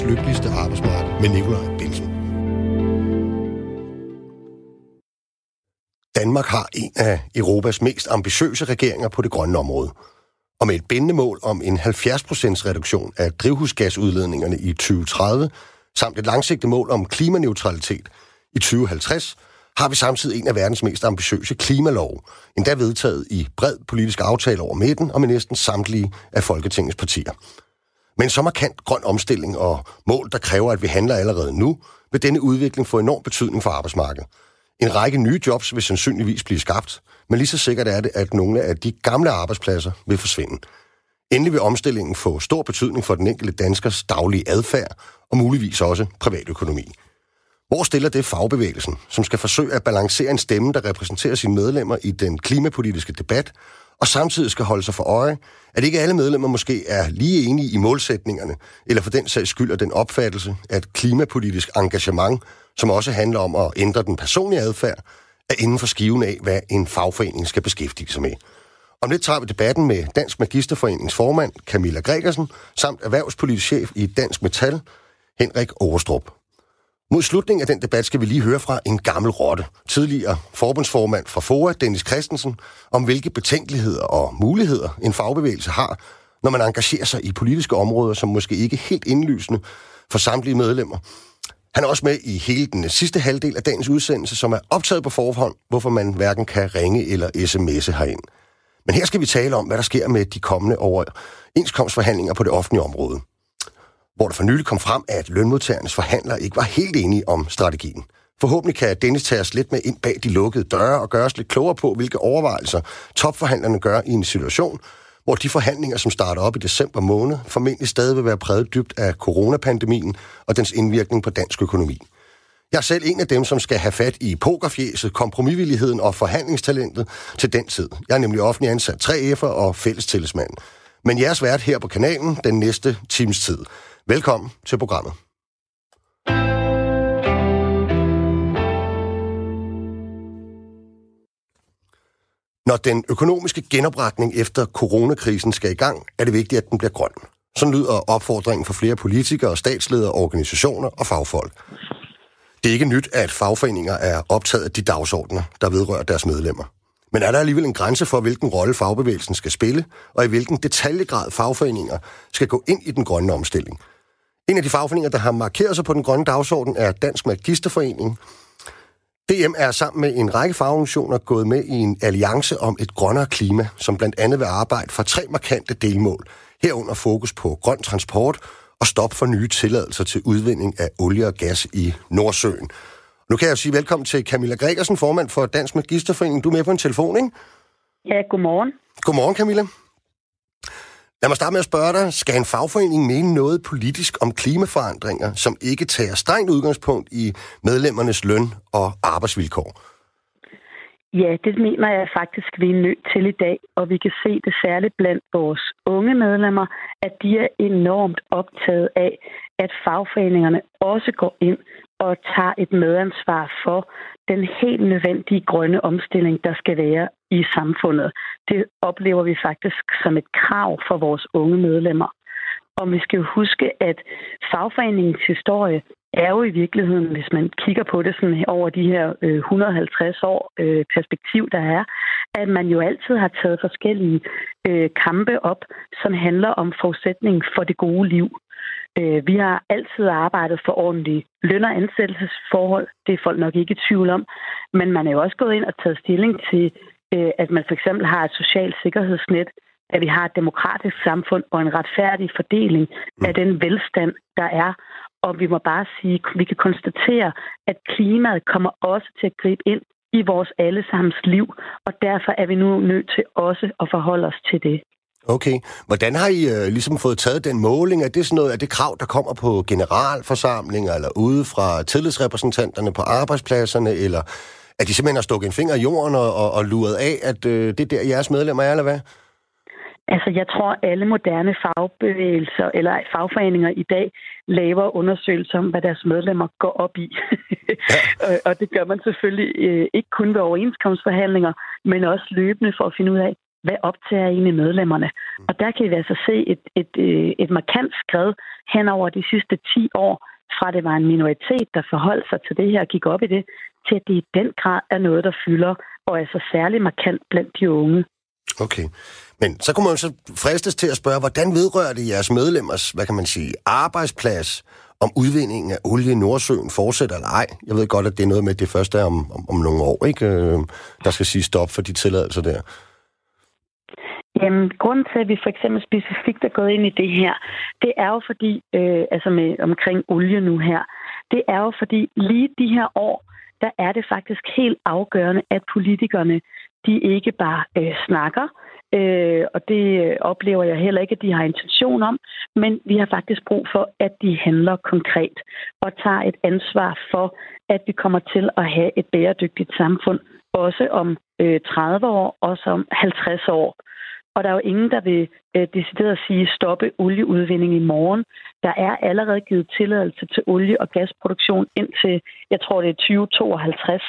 verdens lykkeligste arbejdsmarked med Nikolaj Bilsen. Danmark har en af Europas mest ambitiøse regeringer på det grønne område. Og med et bindende mål om en 70% reduktion af drivhusgasudledningerne i 2030, samt et langsigtet mål om klimaneutralitet i 2050, har vi samtidig en af verdens mest ambitiøse klimalov, endda vedtaget i bred politisk aftale over midten og med næsten samtlige af Folketingets partier. Men så markant grøn omstilling og mål, der kræver, at vi handler allerede nu, vil denne udvikling få enorm betydning for arbejdsmarkedet. En række nye jobs vil sandsynligvis blive skabt, men lige så sikkert er det, at nogle af de gamle arbejdspladser vil forsvinde. Endelig vil omstillingen få stor betydning for den enkelte danskers daglige adfærd og muligvis også privatøkonomi. Hvor stiller det fagbevægelsen, som skal forsøge at balancere en stemme, der repræsenterer sine medlemmer i den klimapolitiske debat, og samtidig skal holde sig for øje, at ikke alle medlemmer måske er lige enige i målsætningerne, eller for den sags skyld og den opfattelse, at klimapolitisk engagement, som også handler om at ændre den personlige adfærd, er inden for skiven af, hvad en fagforening skal beskæftige sig med. Om lidt tager vi debatten med Dansk Magisterforeningens formand Camilla Gregersen, samt erhvervspolitisk chef i Dansk Metal, Henrik Overstrup. Mod slutningen af den debat skal vi lige høre fra en gammel rotte, tidligere forbundsformand for FOA, Dennis Christensen, om hvilke betænkeligheder og muligheder en fagbevægelse har, når man engagerer sig i politiske områder, som måske ikke er helt indlysende for samtlige medlemmer. Han er også med i hele den sidste halvdel af dagens udsendelse, som er optaget på forhånd, hvorfor man hverken kan ringe eller sms'e herind. Men her skal vi tale om, hvad der sker med de kommende overenskomstforhandlinger på det offentlige område hvor der for nylig kom frem, at lønmodtagernes forhandlere ikke var helt enige om strategien. Forhåbentlig kan Dennis tage os lidt med ind bag de lukkede døre og gøre os lidt klogere på, hvilke overvejelser topforhandlerne gør i en situation, hvor de forhandlinger, som starter op i december måned, formentlig stadig vil være præget dybt af coronapandemien og dens indvirkning på dansk økonomi. Jeg er selv en af dem, som skal have fat i pokerfjæset, kompromisvilligheden og forhandlingstalentet til den tid. Jeg er nemlig offentlig ansat 3F'er og fællestillidsmand. Men jeres vært her på kanalen den næste times tid. Velkommen til programmet. Når den økonomiske genopretning efter coronakrisen skal i gang, er det vigtigt, at den bliver grøn. Så lyder opfordringen fra flere politikere, statsledere, organisationer og fagfolk. Det er ikke nyt, at fagforeninger er optaget af de dagsordner, der vedrører deres medlemmer. Men er der alligevel en grænse for, hvilken rolle fagbevægelsen skal spille, og i hvilken detaljegrad fagforeninger skal gå ind i den grønne omstilling – en af de fagforeninger, der har markeret sig på den grønne dagsorden, er Dansk Magisterforening. DM er sammen med en række fagorganisationer gået med i en alliance om et grønnere klima, som blandt andet vil arbejde for tre markante delmål. Herunder fokus på grøn transport og stop for nye tilladelser til udvinding af olie og gas i Nordsøen. Nu kan jeg sige velkommen til Camilla Gregersen, formand for Dansk Magisterforening. Du er med på en telefon, ikke? Ja, godmorgen. Godmorgen, Camilla. Lad mig starte med at spørge dig. Skal en fagforening mene noget politisk om klimaforandringer, som ikke tager strengt udgangspunkt i medlemmernes løn og arbejdsvilkår? Ja, det mener jeg faktisk, vi er nødt til i dag, og vi kan se det særligt blandt vores unge medlemmer, at de er enormt optaget af, at fagforeningerne også går ind og tager et medansvar for den helt nødvendige grønne omstilling, der skal være i samfundet. Det oplever vi faktisk som et krav for vores unge medlemmer. Og vi skal jo huske, at fagforeningens historie er jo i virkeligheden, hvis man kigger på det sådan over de her øh, 150 år øh, perspektiv, der er, at man jo altid har taget forskellige øh, kampe op, som handler om forudsætning for det gode liv. Øh, vi har altid arbejdet for ordentlige løn- og ansættelsesforhold. Det er folk nok ikke i tvivl om. Men man er jo også gået ind og taget stilling til, øh, at man for eksempel har et socialt sikkerhedsnet, at vi har et demokratisk samfund og en retfærdig fordeling af den velstand, der er. Og vi må bare sige, at vi kan konstatere, at klimaet kommer også til at gribe ind i vores allesammens liv, og derfor er vi nu nødt til også at forholde os til det. Okay. Hvordan har I uh, ligesom fået taget den måling? Er det sådan noget, er det krav, der kommer på generalforsamlinger, eller ude fra tillidsrepræsentanterne på arbejdspladserne, eller er de simpelthen har stukket en finger i jorden og, og, og luret af, at uh, det er der jeres medlemmer er, eller hvad? Altså, jeg tror, alle moderne fagbevægelser eller fagforeninger i dag laver undersøgelser om, hvad deres medlemmer går op i. Ja. og det gør man selvfølgelig øh, ikke kun ved overenskomstforhandlinger, men også løbende for at finde ud af, hvad optager egentlig medlemmerne? Og der kan vi altså se et, et, et, et markant skred hen over de sidste 10 år, fra det var en minoritet, der forholdt sig til det her og gik op i det, til at det i den grad er noget, der fylder, og er så særlig markant blandt de unge. Okay. Men så kunne man så fristes til at spørge, hvordan vedrører det jeres medlemmers, hvad kan man sige, arbejdsplads, om udvindingen af olie i Nordsøen fortsætter eller ej? Jeg ved godt, at det er noget med, at det første er om, om, om nogle år, ikke? Øh, der skal sige stop for de tilladelser der. Jamen, grunden til, at vi for eksempel specifikt er gået ind i det her, det er jo fordi, øh, altså med omkring olie nu her, det er jo fordi lige de her år, der er det faktisk helt afgørende, at politikerne, de ikke bare øh, snakker, øh, og det oplever jeg heller ikke, at de har intention om, men vi har faktisk brug for, at de handler konkret og tager et ansvar for, at vi kommer til at have et bæredygtigt samfund, også om øh, 30 år, også om 50 år. Og der er jo ingen, der vil øh, decideret sige stoppe olieudvinding i morgen. Der er allerede givet tilladelse til olie- og gasproduktion indtil, jeg tror det er 2052.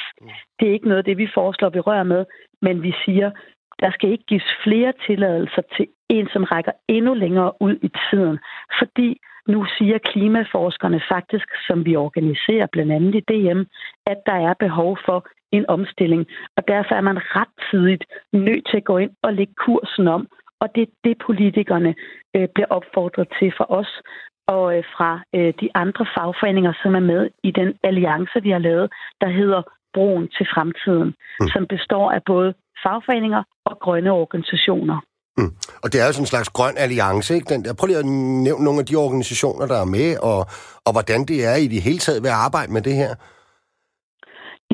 Det er ikke noget af det, vi foreslår, vi rører med, men vi siger, der skal ikke gives flere tilladelser til en, som rækker endnu længere ud i tiden. Fordi nu siger klimaforskerne faktisk, som vi organiserer blandt andet i DM, at der er behov for en omstilling. Og derfor er man ret tidligt nødt til at gå ind og lægge kursen om. Og det er det, politikerne øh, bliver opfordret til for os og øh, fra øh, de andre fagforeninger, som er med i den alliance, vi har lavet, der hedder Broen til Fremtiden, mm. som består af både fagforeninger og grønne organisationer. Mm. Og det er jo sådan en slags grøn alliance, ikke? Den der, prøv lige at nævne nogle af de organisationer, der er med, og, og hvordan det er i det hele taget ved at arbejde med det her.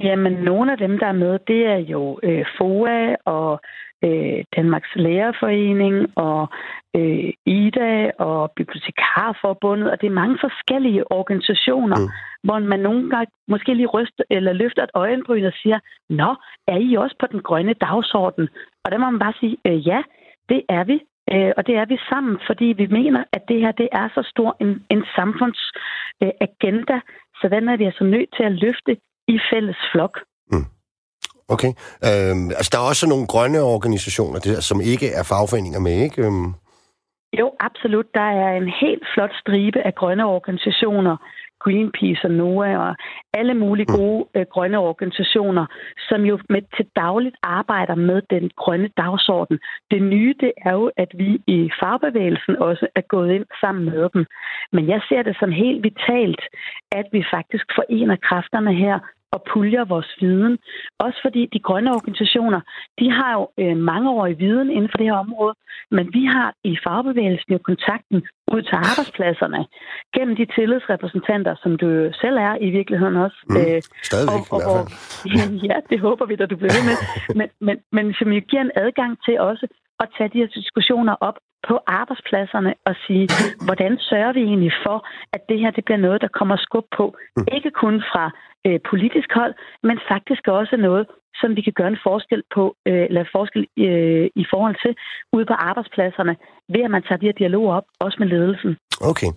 Jamen, nogle af dem, der er med, det er jo øh, FOA og øh, Danmarks Lærerforening og øh, IDA og Bibliotekarforbundet, og det er mange forskellige organisationer, mm. hvor man nogle gange måske lige ryster eller løfter et øjenbryn og siger, Nå, er I også på den grønne dagsorden? Og der må man bare sige, øh, ja, det er vi. Øh, og det er vi sammen, fordi vi mener, at det her det er så stor en, en samfundsagenda, øh, så den er vi altså nødt til at løfte i fælles flok. Mm. Okay. Øhm, altså, der er også nogle grønne organisationer, der, som ikke er fagforeninger med, ikke? Øhm. Jo, absolut. Der er en helt flot stribe af grønne organisationer, Greenpeace og NOAA og alle mulige mm. gode øh, grønne organisationer, som jo med til dagligt arbejder med den grønne dagsorden. Det nye det er jo, at vi i fagbevægelsen også er gået ind sammen med dem. Men jeg ser det som helt vitalt, at vi faktisk forener kræfterne her og puljer vores viden. Også fordi de grønne organisationer, de har jo øh, mangeårig viden inden for det her område, men vi har i fagbevægelsen jo kontakten ud til arbejdspladserne gennem de tillidsrepræsentanter, som du selv er i virkeligheden også. Mm, øh, stadigvæk og, og, i hvert fald. ja, det håber vi, at du bliver ved med. Men, men, men som jo giver en adgang til også at tage de her diskussioner op på arbejdspladserne og sige, hvordan sørger vi egentlig for, at det her det bliver noget, der kommer skub på. Mm. Ikke kun fra øh, politisk hold, men faktisk også noget, som vi kan gøre en forskel på, øh, eller forskel øh, i forhold til ude på arbejdspladserne, ved at man tager de her dialoger op, også med ledelsen. Okay.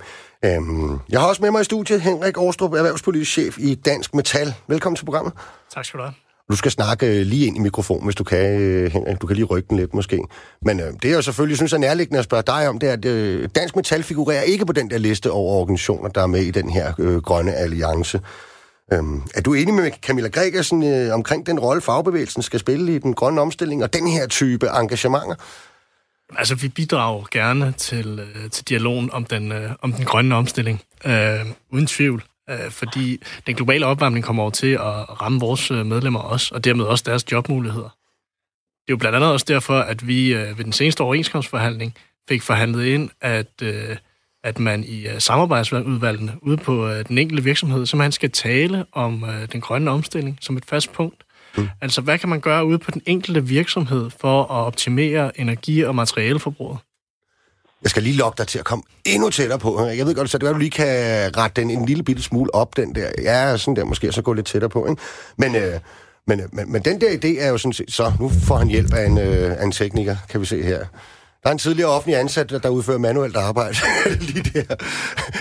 Øhm, jeg har også med mig i studiet Henrik Årstrup, erhvervspolitisk chef i Dansk Metal. Velkommen til programmet. Tak skal du have. Du skal snakke øh, lige ind i mikrofonen, hvis du kan, øh, Henrik. Du kan lige rykke den lidt, måske. Men øh, det, jeg jo selvfølgelig synes er nærliggende at spørge dig om, det er, at øh, Dansk Metal figurerer ikke på den der liste over organisationer, der er med i den her øh, grønne alliance. Øhm, er du enig med Camilla Gregersen øh, omkring den rolle, fagbevægelsen skal spille i den grønne omstilling, og den her type engagementer? Altså, vi bidrager gerne til, øh, til dialogen om den, øh, om den grønne omstilling, øh, uden tvivl. Øh, fordi den globale opvarmning kommer over til at ramme vores øh, medlemmer også, og dermed også deres jobmuligheder. Det er jo blandt andet også derfor, at vi øh, ved den seneste overenskomstforhandling fik forhandlet ind, at, øh, at man i øh, samarbejdsudvalgene ude på øh, den enkelte virksomhed, så man skal tale om øh, den grønne omstilling som et fast punkt. Mm. Altså, hvad kan man gøre ude på den enkelte virksomhed for at optimere energi- og materialeforbruget? Jeg skal lige lokke dig til at komme endnu tættere på. Jeg ved godt, så det er, at du lige kan rette den en lille bitte smule op, den der. Ja, sådan der måske, så gå lidt tættere på. Ikke? Men, øh, men, øh, men, men den der idé er jo sådan set, så nu får han hjælp af en, øh, af en tekniker, kan vi se her. Der er en tidligere offentlig ansat, der udfører manuelt arbejde lige der.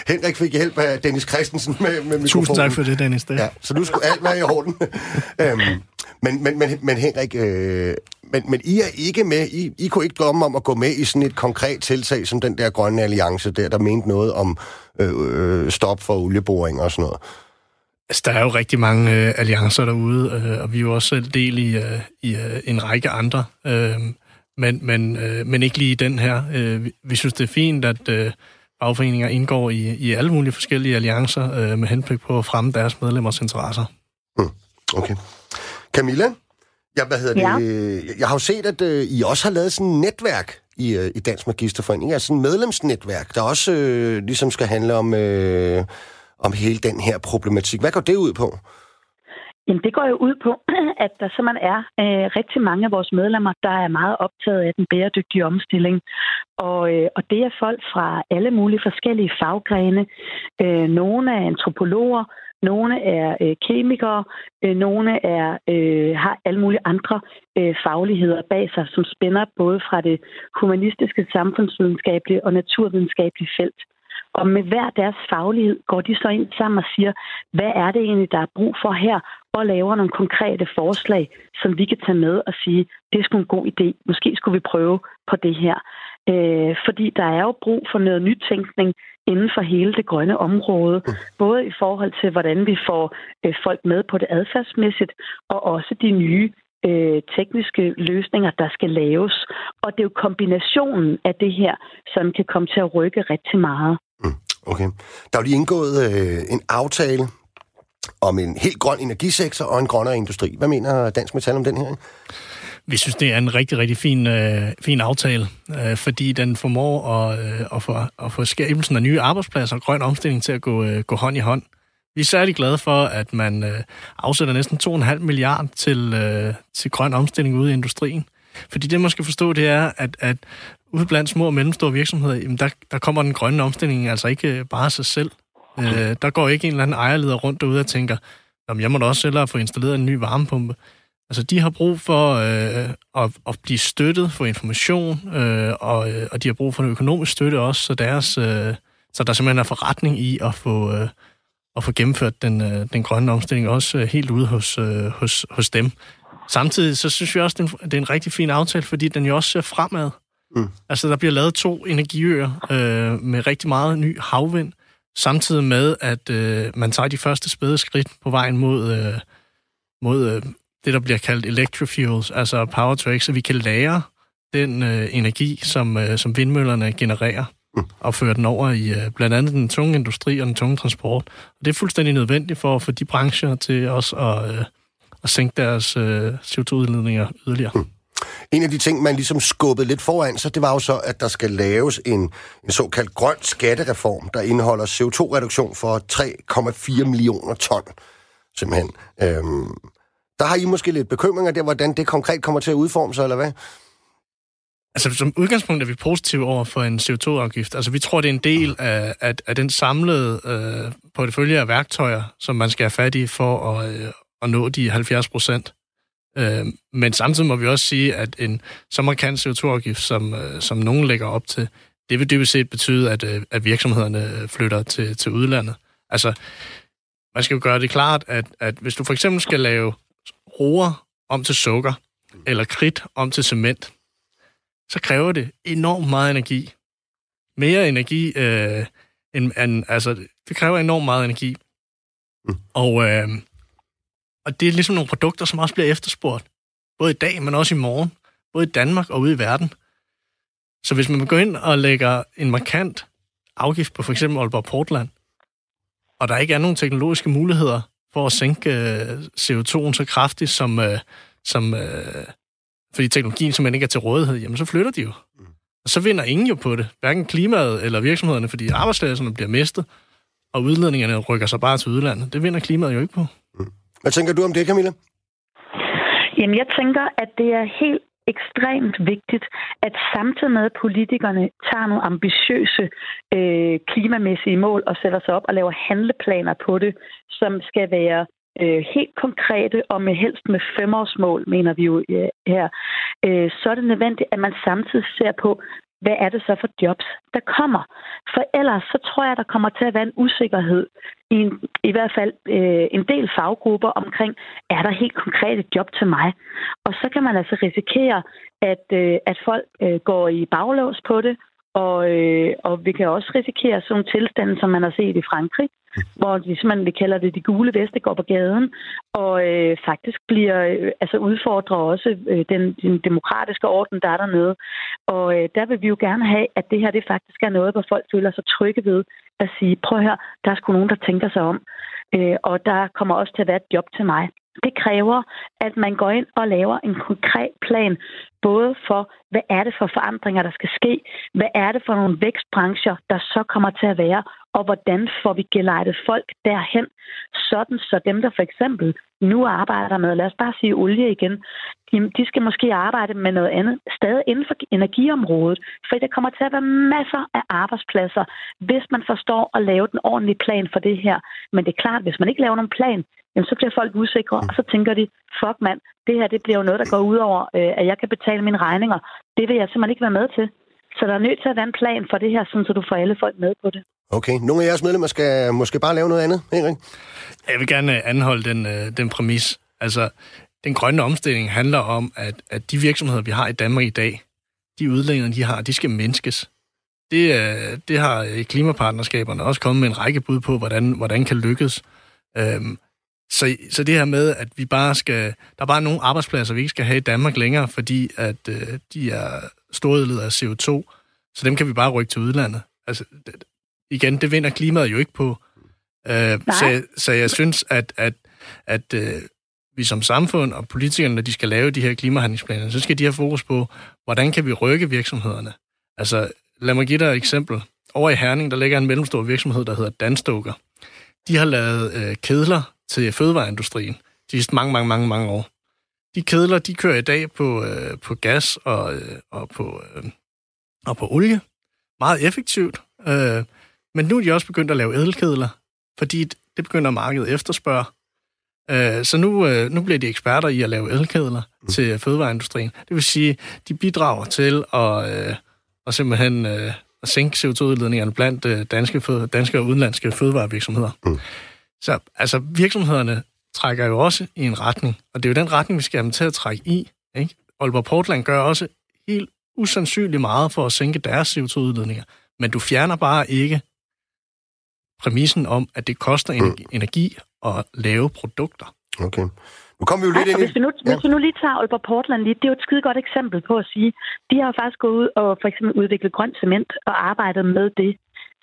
Henrik fik hjælp af Dennis Christensen med, med mikrofonen. Tusind tak for det, Dennis. Det. Ja, så nu skulle alt være i orden. øhm, men, men, men, men Henrik, øh, men, men I er ikke med, I, I kunne ikke drømme om at gå med i sådan et konkret tiltag, som den der grønne alliance der, der mente noget om øh, øh, stop for olieboring og sådan noget. Altså, der er jo rigtig mange øh, alliancer derude, øh, og vi er jo også del i, øh, i øh, en række andre. Øh, men, men, øh, men ikke lige den her. Øh, vi, vi synes, det er fint, at øh, fagforeninger indgår i, i alle mulige forskellige alliancer øh, med henblik på at fremme deres medlemmers interesser. Hmm. Okay. Camilla, jeg, hvad hedder ja. det? jeg har jo set, at øh, I også har lavet sådan et netværk i, øh, i Dansk Magisterforening, altså et medlemsnetværk, der også øh, ligesom skal handle om, øh, om hele den her problematik. Hvad går det ud på? Jamen, det går jo ud på, at der simpelthen er øh, rigtig mange af vores medlemmer, der er meget optaget af den bæredygtige omstilling. Og, øh, og det er folk fra alle mulige forskellige faggrene. Øh, nogle er antropologer, nogle er øh, kemikere, øh, nogle er, øh, har alle mulige andre øh, fagligheder bag sig, som spænder både fra det humanistiske, samfundsvidenskabelige og naturvidenskabelige felt. Og med hver deres faglighed går de så ind sammen og siger, hvad er det egentlig, der er brug for her, og laver nogle konkrete forslag, som vi kan tage med og sige, det er sgu en god idé, måske skulle vi prøve på det her. Øh, fordi der er jo brug for noget nytænkning inden for hele det grønne område, mm. både i forhold til, hvordan vi får øh, folk med på det adfærdsmæssigt, og også de nye øh, tekniske løsninger, der skal laves. Og det er jo kombinationen af det her, som kan komme til at rykke rigtig meget. Mm, okay. Der er jo lige indgået øh, en aftale om en helt grøn energisektor og en grønnere industri. Hvad mener Dansk Metal om den her? Vi synes, det er en rigtig, rigtig fin, øh, fin aftale, øh, fordi den formår at, øh, at, få, at få skabelsen af nye arbejdspladser og grøn omstilling til at gå, øh, gå hånd i hånd. Vi er særlig glade for, at man øh, afsætter næsten 2,5 milliarder til, øh, til grøn omstilling ude i industrien. Fordi det, man skal forstå, det er, at, at ude blandt små og mellemstore virksomheder, jamen der, der kommer den grønne omstilling altså ikke bare af sig selv. Øh, der går ikke en eller anden ejerleder rundt derude og tænker, jamen jeg må da også selv få installeret en ny varmepumpe. Altså, de har brug for øh, at, at blive støttet for information, øh, og, øh, og de har brug for en økonomisk støtte også, så, deres, øh, så der simpelthen er forretning i at få, øh, at få gennemført den, øh, den grønne omstilling også øh, helt ude hos, øh, hos, hos dem. Samtidig så synes vi også, det er, en, det er en rigtig fin aftale, fordi den jo også ser fremad. Mm. Altså, der bliver lavet to energiøer øh, med rigtig meget ny havvind, samtidig med, at øh, man tager de første spæde skridt på vejen mod, øh, mod øh, det, der bliver kaldt electrofuels, altså power to x, så vi kan lære den øh, energi, som, øh, som vindmøllerne genererer, mm. og føre den over i øh, blandt andet den tunge industri og den tunge transport. Og det er fuldstændig nødvendigt for at få de brancher til også at, øh, at sænke deres øh, CO2-udledninger yderligere. Mm. En af de ting, man ligesom skubbede lidt foran sig, det var jo så, at der skal laves en, en såkaldt grøn skattereform, der indeholder CO2-reduktion for 3,4 millioner ton. Simpelthen. Øhm, der har I måske lidt bekymringer der, hvordan det konkret kommer til at udforme sig, eller hvad? Altså, som udgangspunkt er vi positive over for en CO2-afgift. Altså, vi tror, det er en del af, af, af den samlede øh, portefølje af værktøjer, som man skal have fat i for at, øh, at nå de 70 procent. Øh, men samtidig må vi også sige, at en så markant CO2-afgift, som, øh, som nogen lægger op til, det vil dybest set betyde, at, øh, at virksomhederne flytter til, til udlandet. Altså, man skal jo gøre det klart, at, at hvis du for eksempel skal lave roer om til sukker, eller kridt om til cement, så kræver det enormt meget energi. Mere energi øh, end, end... Altså, det kræver enormt meget energi. Mm. Og, øh, og det er ligesom nogle produkter, som også bliver efterspurgt. Både i dag, men også i morgen. Både i Danmark og ude i verden. Så hvis man går ind og lægger en markant afgift på for eksempel Aalborg Portland, og der ikke er nogen teknologiske muligheder for at sænke øh, CO2'en så kraftigt, som, øh, som øh, fordi teknologien simpelthen ikke er til rådighed, jamen så flytter de jo. Mm. Og så vinder ingen jo på det, hverken klimaet eller virksomhederne, fordi arbejdspladserne bliver mistet, og udledningerne rykker sig bare til udlandet. Det vinder klimaet jo ikke på. Hvad tænker du om det, Camilla? Jamen, jeg tænker, at det er helt ekstremt vigtigt, at samtidig med, at politikerne tager nogle ambitiøse øh, klimamæssige mål og sætter sig op og laver handleplaner på det, som skal være øh, helt konkrete og med helst med femårsmål, mener vi jo øh, her, øh, så er det nødvendigt, at man samtidig ser på, hvad er det så for jobs, der kommer? For ellers så tror jeg, der kommer til at være en usikkerhed i, en, i hvert fald øh, en del faggrupper omkring, er der helt konkret et job til mig? Og så kan man altså risikere, at, øh, at folk øh, går i baglås på det, og, øh, og vi kan også risikere sådan nogle tilstande, som man har set i Frankrig, hvor de simpelthen, vi kalder det de gule veste, går på gaden, og øh, faktisk bliver, øh, altså udfordrer også øh, den, den demokratiske orden, der er dernede. Og øh, der vil vi jo gerne have, at det her det faktisk er noget, hvor folk føler sig trygge ved at sige, prøv her, der er sgu nogen, der tænker sig om, øh, og der kommer også til at være et job til mig. Det kræver, at man går ind og laver en konkret plan, både for, hvad er det for forandringer, der skal ske, hvad er det for nogle vækstbrancher, der så kommer til at være, og hvordan får vi gelejtet folk derhen, sådan så dem, der for eksempel nu arbejder med, lad os bare sige olie igen, de, de skal måske arbejde med noget andet, stadig inden for energiområdet, for der kommer til at være masser af arbejdspladser, hvis man forstår at lave den ordentlige plan for det her. Men det er klart, hvis man ikke laver nogen plan, jamen, så bliver folk usikre, og så tænker de, fuck mand, det her det bliver jo noget, der går ud over, øh, at jeg kan betale mine regninger. Det vil jeg simpelthen ikke være med til. Så der er nødt til at være en plan for det her, sådan så du får alle folk med på det. Okay, nogle af jeres medlemmer skal måske bare lave noget andet, Henrik? Jeg vil gerne anholde den, øh, den præmis. Altså, den grønne omstilling handler om, at, at de virksomheder, vi har i Danmark i dag, de udlændinge, de har, de skal menneskes. Det, øh, det har klimapartnerskaberne også kommet med en række bud på, hvordan, hvordan kan lykkes. Øhm, så, så det her med, at vi bare skal... Der er bare nogle arbejdspladser, vi ikke skal have i Danmark længere, fordi at øh, de er storudledet af CO2, så dem kan vi bare rykke til udlandet. Altså, det, igen, det vinder klimaet jo ikke på. Øh, så, så jeg synes, at, at, at øh, vi som samfund og politikerne, når de skal lave de her klimahandlingsplaner, så skal de have fokus på, hvordan kan vi rykke virksomhederne. Altså, lad mig give dig et eksempel. Over i Herning, der ligger en mellemstor virksomhed, der hedder Danstoker. De har lavet øh, kedler til fødevareindustrien de mange, mange, mange, mange år. De kedler, de kører i dag på, øh, på gas og, øh, og, på, øh, og på olie. Meget effektivt. Øh, men nu er de også begyndt at lave edelkedler, fordi det begynder markedet efterspørge. Øh, så nu, øh, nu bliver de eksperter i at lave elkedler mm. til fødevareindustrien. Det vil sige, de bidrager til at, øh, at simpelthen øh, at sænke CO2-udledningerne blandt øh, danske, danske og udenlandske fødevarevirksomheder. Mm. Så altså, virksomhederne trækker jo også i en retning, og det er jo den retning, vi skal have dem til at trække i. Ikke? Aalborg Portland gør også helt usandsynligt meget for at sænke deres CO2-udledninger, men du fjerner bare ikke præmissen om, at det koster energi, mm. energi at lave produkter. Okay. Nu kommer vi jo lidt ind i... Hvis vi, nu, ja. hvis vi nu lige tager Aalborg Portland lige, det er jo et skide godt eksempel på at sige, de har faktisk gået ud og for eksempel udviklet grønt cement og arbejdet med det.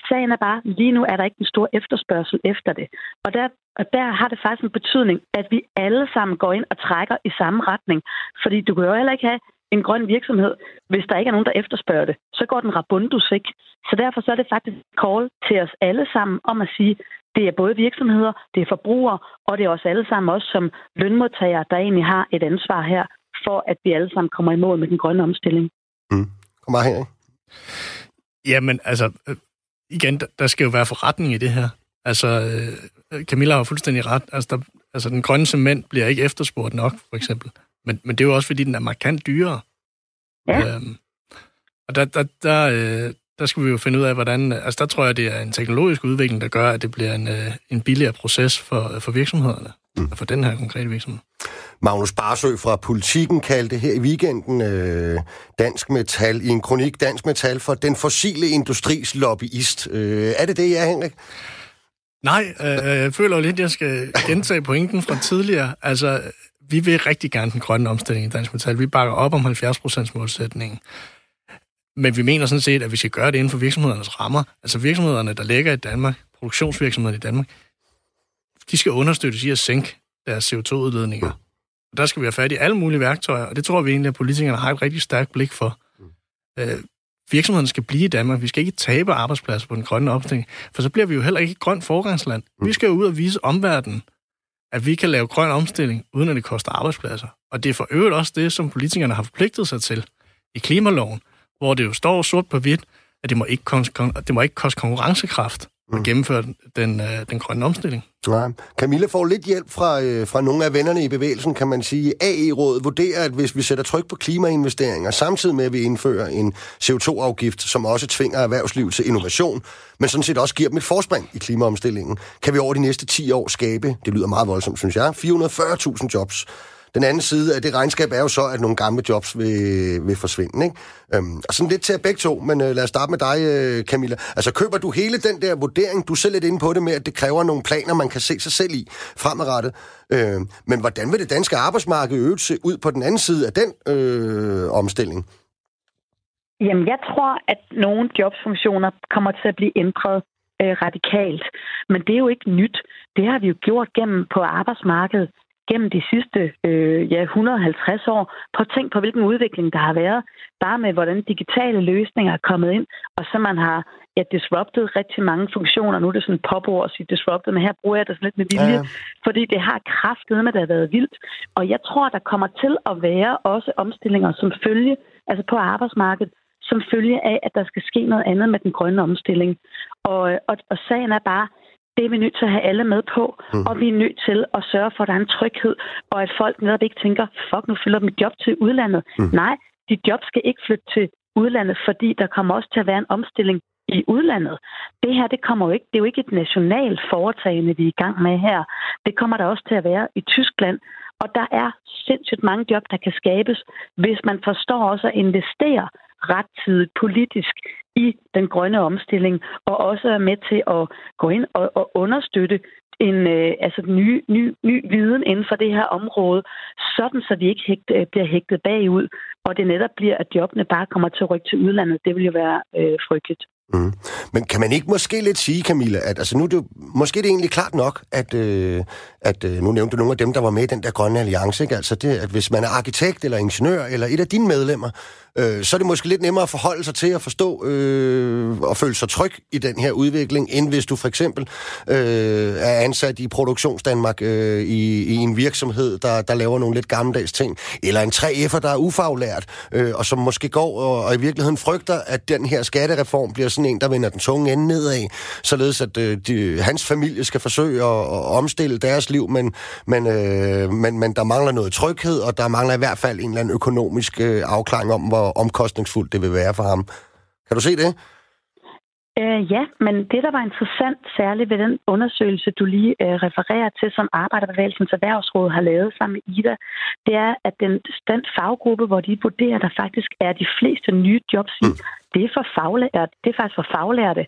Sagen er bare, lige nu er der ikke en stor efterspørgsel efter det. Og der, og der har det faktisk en betydning, at vi alle sammen går ind og trækker i samme retning. Fordi du kan jo heller ikke have en grøn virksomhed, hvis der ikke er nogen, der efterspørger det. Så går den rabundus ikke. Så derfor så er det faktisk call til os alle sammen om at sige, det er både virksomheder, det er forbrugere, og det er også alle sammen også som lønmodtagere, der egentlig har et ansvar her, for at vi alle sammen kommer i mål med den grønne omstilling. Mm. Kom bare her. Jamen, altså, øh, igen, der skal jo være forretning i det her. Altså, øh, Camilla har fuldstændig ret. Altså, der, altså, den grønne cement bliver ikke efterspurgt nok, for eksempel. Men, men det er jo også, fordi den er markant dyrere. Ja. Øhm, og der, der, der, øh, der skal vi jo finde ud af, hvordan... Altså, der tror jeg, det er en teknologisk udvikling, der gør, at det bliver en, øh, en billigere proces for, for virksomhederne. Mm. For den her konkrete virksomhed. Magnus Barsø fra Politiken kaldte her i weekenden øh, Dansk Metal i en kronik Dansk Metal for den fossile industris lobbyist. Øh, er det det, jeg, Henrik? Nej, øh, jeg føler jo lidt, at jeg skal gentage pointen fra tidligere. Altså, vi vil rigtig gerne den grønne omstilling i Dansk Metal. Vi bakker op om 70% målsætningen. Men vi mener sådan set, at vi skal gøre det inden for virksomhedernes rammer. Altså virksomhederne, der ligger i Danmark, produktionsvirksomhederne i Danmark, de skal understøttes i at sænke deres CO2-udledninger. Og der skal vi have fat i alle mulige værktøjer, og det tror vi egentlig, at politikerne har et rigtig stærkt blik for. Øh, virksomhederne skal blive i Danmark. Vi skal ikke tabe arbejdspladser på den grønne omstilling, for så bliver vi jo heller ikke et grønt forgangsland. Vi skal jo ud og vise omverdenen, at vi kan lave grøn omstilling, uden at det koster arbejdspladser. Og det er for øvrigt også det, som politikerne har forpligtet sig til i klimaloven, hvor det jo står sort på hvidt, at det må ikke, det må ikke koste konkurrencekraft at gennemføre den, øh, den grønne omstilling. Nej. Camilla får lidt hjælp fra, øh, fra nogle af vennerne i bevægelsen, kan man sige. AE-rådet vurderer, at hvis vi sætter tryk på klimainvesteringer, samtidig med at vi indfører en CO2-afgift, som også tvinger erhvervsliv til innovation, men sådan set også giver dem et forspring i klimaomstillingen, kan vi over de næste 10 år skabe, det lyder meget voldsomt, synes jeg, 440.000 jobs. Den anden side af det regnskab er jo så, at nogle gamle jobs vil, vil forsvinde. Ikke? Øhm, og sådan lidt til begge to, men øh, lad os starte med dig, øh, Camilla. Altså køber du hele den der vurdering, du er selv lidt inde på det med, at det kræver nogle planer, man kan se sig selv i fremadrettet. Øh, men hvordan vil det danske arbejdsmarked øve se ud på den anden side af den øh, omstilling? Jamen, jeg tror, at nogle jobsfunktioner kommer til at blive ændret øh, radikalt. Men det er jo ikke nyt. Det har vi jo gjort gennem på arbejdsmarkedet gennem de sidste øh, ja, 150 år. Prøv at tænk på, hvilken udvikling der har været. Bare med, hvordan digitale løsninger er kommet ind, og så man har ja, disruptet rigtig mange funktioner. Nu er det sådan et popord at sige disruptet, men her bruger jeg det sådan lidt med vilje, ja, fordi det har kraftet med, at det har været vildt. Og jeg tror, der kommer til at være også omstillinger som følge, altså på arbejdsmarkedet, som følge af, at der skal ske noget andet med den grønne omstilling. Og, og, og sagen er bare, det er vi nødt til at have alle med på, mm. og vi er nødt til at sørge for, at der er en tryghed, og at folk netop ikke tænker, fuck, nu fylder mit job til udlandet. Mm. Nej, dit job skal ikke flytte til udlandet, fordi der kommer også til at være en omstilling i udlandet. Det her, det kommer jo ikke, det er jo ikke et nationalt foretagende, vi er i gang med her. Det kommer der også til at være i Tyskland, og der er sindssygt mange job, der kan skabes, hvis man forstår også at investere rettidigt politisk i den grønne omstilling, og også er med til at gå ind og, og understøtte en øh, altså ny, ny, ny viden inden for det her område, sådan så vi ikke hægt, øh, bliver hægtet bagud, og det netop bliver, at jobbene bare kommer til at rykke til udlandet. Det vil jo være øh, frygteligt. Mm. Men kan man ikke måske lidt sige, Camilla, at altså nu er det jo, måske det er egentlig klart nok, at, øh, at øh, nu nævnte du nogle af dem, der var med i den der grønne alliance, ikke? altså det, at hvis man er arkitekt eller ingeniør eller et af dine medlemmer, øh, så er det måske lidt nemmere at forholde sig til at forstå øh, og føle sig tryg i den her udvikling, end hvis du for eksempel øh, er ansat i Produktionsdanmark øh, i, i en virksomhed, der, der laver nogle lidt gammeldags ting, eller en 3F'er, der er ufaglært, øh, og som måske går og, og i virkeligheden frygter, at den her skattereform bliver sådan en, der vender den tunge ende nedad, således at øh, de, hans familie skal forsøge at, at omstille deres liv, men, men, øh, men, men der mangler noget tryghed, og der mangler i hvert fald en eller anden økonomisk øh, afklaring om, hvor omkostningsfuldt det vil være for ham. Kan du se det? Øh, ja, men det, der var interessant særligt ved den undersøgelse, du lige øh, refererer til, som Arbejderbevægelsens Erhvervsråd har lavet sammen med Ida, det er, at den, den faggruppe, hvor de vurderer, der faktisk er de fleste nye jobs i, mm. det, er for faglærte, det er faktisk for faglærte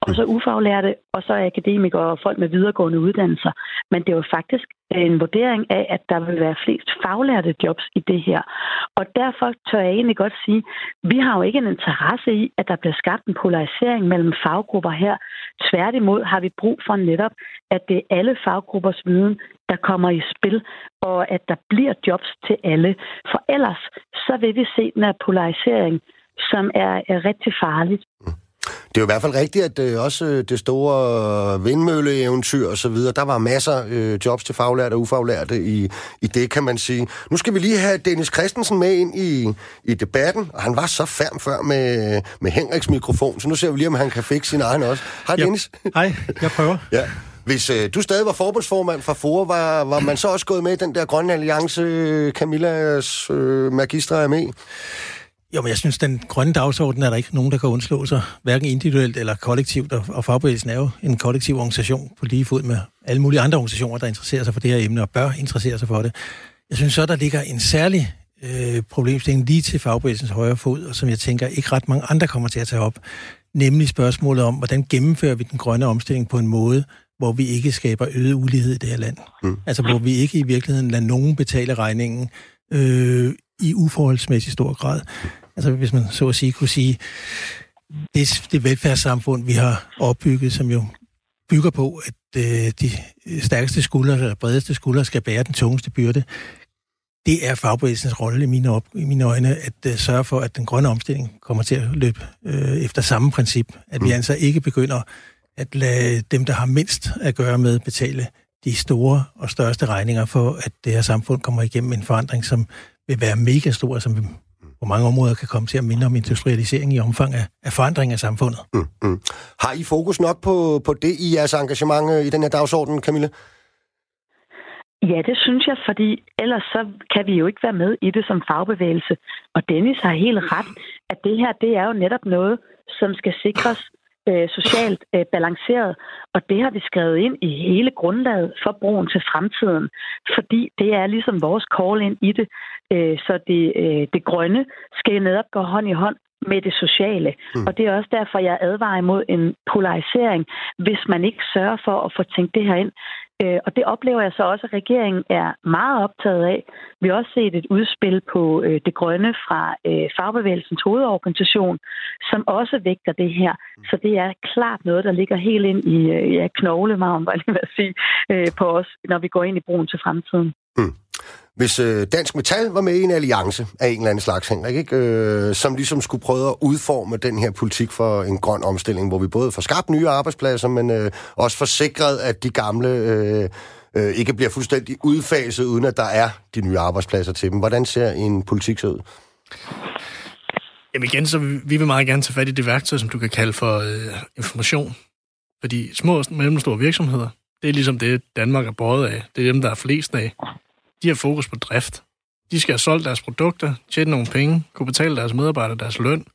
og så ufaglærte, og så akademikere og folk med videregående uddannelser. Men det er jo faktisk øh, en vurdering af, at der vil være flest faglærte jobs i det her. Og derfor tør jeg egentlig godt sige, vi har jo ikke en interesse i, at der bliver skabt en polarisering mellem faggrupper her. Tværtimod har vi brug for netop, at det er alle faggruppers viden, der kommer i spil, og at der bliver jobs til alle. For ellers så vil vi se den her polarisering, som er, er rigtig farligt. Mm. Det er jo i hvert fald rigtigt, at øh, også øh, det store vindmølleeventyr og så videre, der var masser øh, jobs til faglærte og ufaglærte i, i det, kan man sige. Nu skal vi lige have Dennis Christensen med ind i, i debatten, og han var så færm før med, med Henriks mikrofon, så nu ser vi lige, om han kan fikse sin egen også. Hej Dennis. Ja. Hej, jeg prøver. ja. Hvis øh, du stadig var forbundsformand for FOA, var, var man så også gået med i den der grønne alliance, Camillas øh, magistre er med jo, men jeg synes, den grønne dagsorden er der ikke nogen, der kan undslå sig, hverken individuelt eller kollektivt, og fagbevægelsen er jo en kollektiv organisation på lige fod med alle mulige andre organisationer, der interesserer sig for det her emne og bør interessere sig for det. Jeg synes så, der ligger en særlig øh, problemstilling lige til fagbevægelsens højre fod, og som jeg tænker ikke ret mange andre kommer til at tage op, nemlig spørgsmålet om, hvordan gennemfører vi den grønne omstilling på en måde, hvor vi ikke skaber øget ulighed i det her land. Mm. Altså hvor vi ikke i virkeligheden lader nogen betale regningen øh, i uforholdsmæssig stor grad. Altså hvis man så at sige kunne sige, det, det velfærdssamfund, vi har opbygget, som jo bygger på, at øh, de stærkeste skuldre, eller bredeste skuldre, skal bære den tungeste byrde. Det er fagbevægelsens rolle i mine, op, i mine øjne, at uh, sørge for, at den grønne omstilling kommer til at løbe øh, efter samme princip. At mm. vi altså ikke begynder at lade dem, der har mindst at gøre med, betale de store og største regninger for, at det her samfund kommer igennem en forandring, som vil være mega stor, som vi på mange områder kan komme til at minde om industrialisering i omfang af, af forandring af samfundet. Mm, mm. Har I fokus nok på, på det i jeres engagement øh, i den her dagsorden, Camille? Ja, det synes jeg, fordi ellers så kan vi jo ikke være med i det som fagbevægelse. Og Dennis har helt ret, at det her, det er jo netop noget, som skal sikres øh, socialt øh, balanceret. Og det har vi skrevet ind i hele grundlaget for broen til fremtiden. Fordi det er ligesom vores call ind i det. Øh, så det, øh, det grønne skal netop gå hånd i hånd med det sociale. Mm. Og det er også derfor, jeg advarer imod en polarisering, hvis man ikke sørger for at få tænkt det her ind. Øh, og det oplever jeg så også, at regeringen er meget optaget af. Vi har også set et udspil på øh, det grønne fra øh, Fagbevægelsens hovedorganisation, som også vægter det her. Så det er klart noget, der ligger helt ind i øh, ja, knoglemarven, var jeg sige, på os, når vi går ind i broen til fremtiden. Mm. Hvis øh, Dansk Metal var med i en alliance af en eller anden slags, Henrik, ikke? Øh, som ligesom skulle prøve at udforme den her politik for en grøn omstilling, hvor vi både får skabt nye arbejdspladser, men øh, også får sikret, at de gamle øh, øh, ikke bliver fuldstændig udfaset, uden at der er de nye arbejdspladser til dem. Hvordan ser en politik så ud? Jamen igen, så vi vil meget gerne tage fat i det værktøj, som du kan kalde for øh, information. Fordi små og mellemstore virksomheder, det er ligesom det, Danmark er båret af. Det er dem, der er flest af de har fokus på drift. De skal have solgt deres produkter, tjene nogle penge, kunne betale deres medarbejdere deres løn.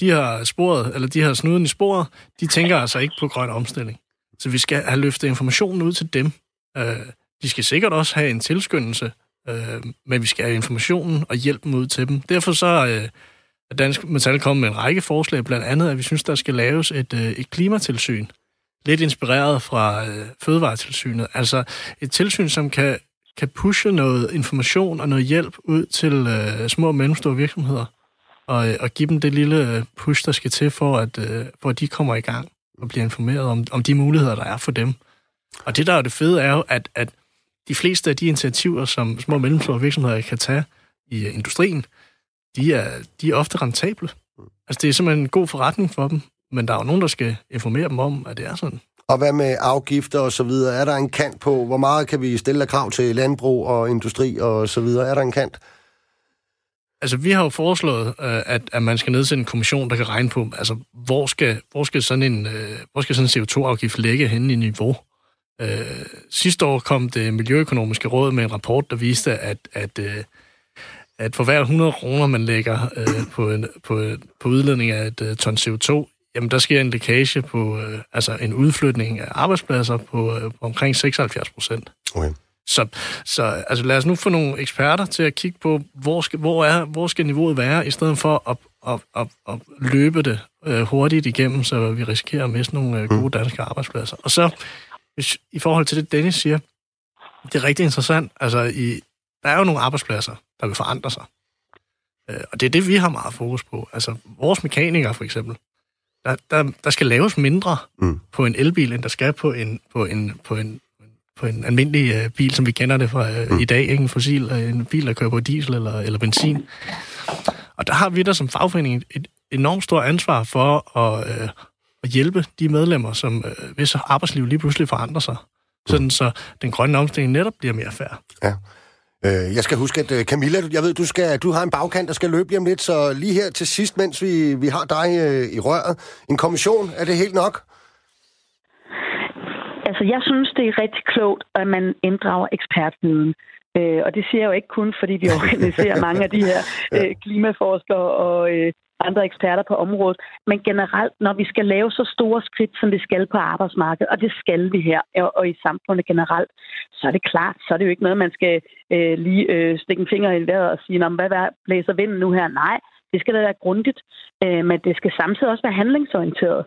De har sporet, eller de har snuden i sporet, de tænker altså ikke på grøn omstilling. Så vi skal have løftet informationen ud til dem. Øh, de skal sikkert også have en tilskyndelse, øh, men vi skal have informationen og hjælpen ud til dem. Derfor så øh, er Dansk Metal kommet med en række forslag, blandt andet, at vi synes, der skal laves et, øh, et klimatilsyn. Lidt inspireret fra øh, Fødevaretilsynet. Altså et tilsyn, som kan kan pushe noget information og noget hjælp ud til øh, små og mellemstore virksomheder, og, øh, og give dem det lille øh, push, der skal til, for at, øh, for at de kommer i gang og bliver informeret om, om de muligheder, der er for dem. Og det, der er det fede, er jo, at, at de fleste af de initiativer, som små og mellemstore virksomheder kan tage i øh, industrien, de er, de er ofte rentable. Altså, det er simpelthen en god forretning for dem, men der er jo nogen, der skal informere dem om, at det er sådan. Og hvad med afgifter og så videre? Er der en kant på, hvor meget kan vi stille af krav til landbrug og industri og så videre? Er der en kant? Altså, vi har jo foreslået, øh, at, at man skal nedsætte en kommission, der kan regne på, altså, hvor skal, hvor skal sådan en, øh, hvor skal sådan en CO2-afgift ligge henne i niveau? Øh, sidste år kom det Miljøøkonomiske Råd med en rapport, der viste, at, at, øh, at for hver 100 kroner, man lægger på, en, på, på udledning af et ton CO2, Jamen, der sker en lækage på, øh, altså en udflytning af arbejdspladser på, øh, på omkring 76 procent. Okay. Så, så altså, lad os nu få nogle eksperter til at kigge på, hvor skal, hvor er, hvor skal niveauet være, i stedet for at, at, at, at løbe det øh, hurtigt igennem, så vi risikerer at miste nogle øh, gode mm. danske arbejdspladser. Og så, hvis, i forhold til det, Dennis siger, det er rigtig interessant. Altså, i, der er jo nogle arbejdspladser, der vil forandre sig. Øh, og det er det, vi har meget fokus på. Altså, vores mekanikere, for eksempel, der, der, der skal laves mindre mm. på en elbil, end der skal på en, på en, på en, på en almindelig uh, bil, som vi kender det fra uh, mm. i dag. Ikke en fossil, uh, en bil, der kører på diesel eller, eller benzin. Og der har vi der som fagforening et enormt stort ansvar for at, uh, at hjælpe de medlemmer, som uh, hvis arbejdsliv lige pludselig forandrer sig. Mm. Sådan så den grønne omstilling netop bliver mere fair. Ja. Øh, jeg skal huske, at øh, Camilla, jeg ved, du, skal, du har en bagkant, der skal løbe lige om lidt, så lige her til sidst, mens vi, vi har dig øh, i røret, en kommission, er det helt nok? Altså, jeg synes, det er rigtig klogt, at man inddrager ekspertviden. Øh, og det siger jeg jo ikke kun, fordi vi organiserer mange af de her øh, klimaforskere og øh, andre eksperter på området, men generelt, når vi skal lave så store skridt, som vi skal på arbejdsmarkedet, og det skal vi her, og i samfundet generelt, så er det klart, så er det jo ikke noget, man skal øh, lige øh, stikke en finger i vejret og sige, hvad, hvad blæser vinden nu her? Nej, det skal da være grundigt, øh, men det skal samtidig også være handlingsorienteret.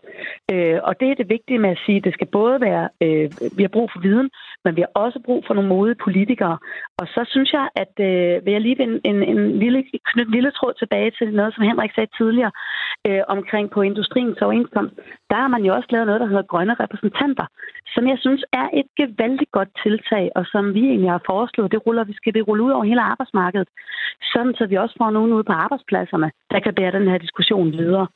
Øh, og det er det vigtige med at sige, at det skal både være, øh, vi har brug for viden, men vi har også brug for nogle modige politikere. Og så synes jeg, at øh, vil jeg lige en, en, en lille, knytte en lille tråd tilbage til noget, som Henrik sagde tidligere, øh, omkring på industriens overenskomst. Der har man jo også lavet noget, der hedder grønne repræsentanter, som jeg synes er et gevaldigt godt tiltag, og som vi egentlig har foreslået, det ruller vi skal det rulle ud over hele arbejdsmarkedet, sådan så vi også får nogen ude på arbejdspladserne, der kan bære den her diskussion videre.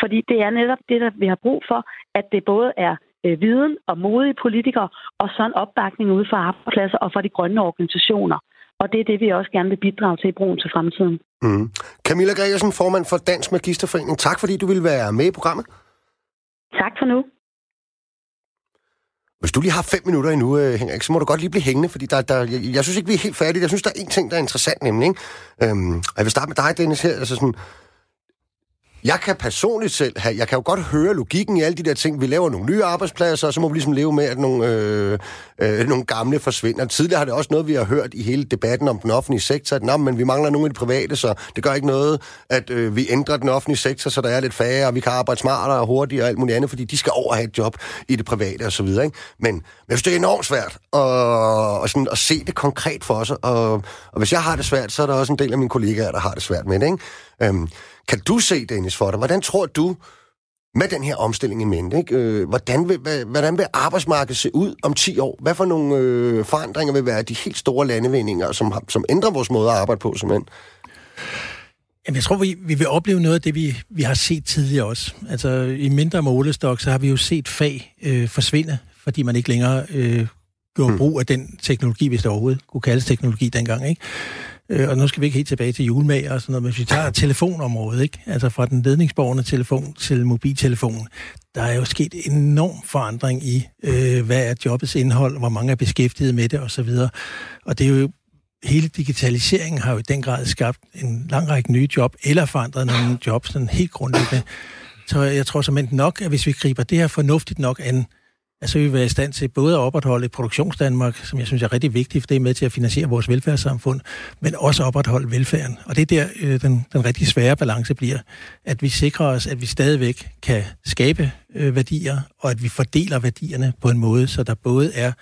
Fordi det er netop det, der vi har brug for, at det både er øh, viden og modige politikere, og så en opbakning ude for arbejdspladser og for de grønne organisationer. Og det er det, vi også gerne vil bidrage til i broen til fremtiden. Mm. Camilla Gregersen, formand for Dansk Magisterforening. Tak fordi du ville være med i programmet. Tak for nu. Hvis du lige har fem minutter endnu, øh, Henrik, så må du godt lige blive hængende, fordi der, der, jeg, jeg synes ikke, vi er helt færdige. Jeg synes, der er en ting, der er interessant, nemlig. Ikke? Øhm, jeg vil starte med dig, Dennis, her. Altså sådan, jeg kan personligt selv have, jeg kan jo godt høre logikken i alle de der ting. Vi laver nogle nye arbejdspladser, og så må vi ligesom leve med, at nogle, øh, øh, nogle gamle forsvinder. Tidligere har det også noget, vi har hørt i hele debatten om den offentlige sektor, at men vi mangler nogle i det private, så det gør ikke noget, at øh, vi ændrer den offentlige sektor, så der er lidt færre, og vi kan arbejde smartere og hurtigere og alt muligt andet, fordi de skal over have et job i det private og så videre. Ikke? Men, men jeg synes, det er enormt svært at, og sådan, at se det konkret for os, og, og hvis jeg har det svært, så er der også en del af mine kollegaer, der har det svært med det. Ikke? Øhm, kan du se, Dennis, for dig? Hvordan tror du, med den her omstilling i mente, ikke? Øh, hvordan, vil, hvordan vil arbejdsmarkedet se ud om 10 år? Hvad for nogle øh, forandringer vil være de helt store landevindinger, som, som ændrer vores måde at arbejde på, simpelthen? Jamen, jeg tror, vi, vi vil opleve noget af det, vi, vi har set tidligere også. Altså, i mindre målestok, så har vi jo set fag øh, forsvinde, fordi man ikke længere øh, gjorde hmm. brug af den teknologi, hvis det overhovedet kunne kaldes teknologi dengang, ikke? Øh, og nu skal vi ikke helt tilbage til julemager og sådan noget, men hvis vi tager telefonområdet, ikke? altså fra den ledningsborgende telefon til mobiltelefonen, der er jo sket enorm forandring i, øh, hvad er jobbets indhold, hvor mange er beskæftiget med det osv. Og, og det er jo hele digitaliseringen har jo i den grad skabt en lang række nye job, eller forandret nogle jobs sådan helt grundlæggende. Så jeg tror simpelthen nok, at hvis vi griber det her fornuftigt nok an, at vi vil være i stand til både at opretholde et produktionsdanmark, som jeg synes er rigtig vigtigt, for det er med til at finansiere vores velfærdssamfund, men også opretholde velfærden. Og det er der, øh, den, den rigtig svære balance bliver, at vi sikrer os, at vi stadigvæk kan skabe øh, værdier, og at vi fordeler værdierne på en måde, så der både er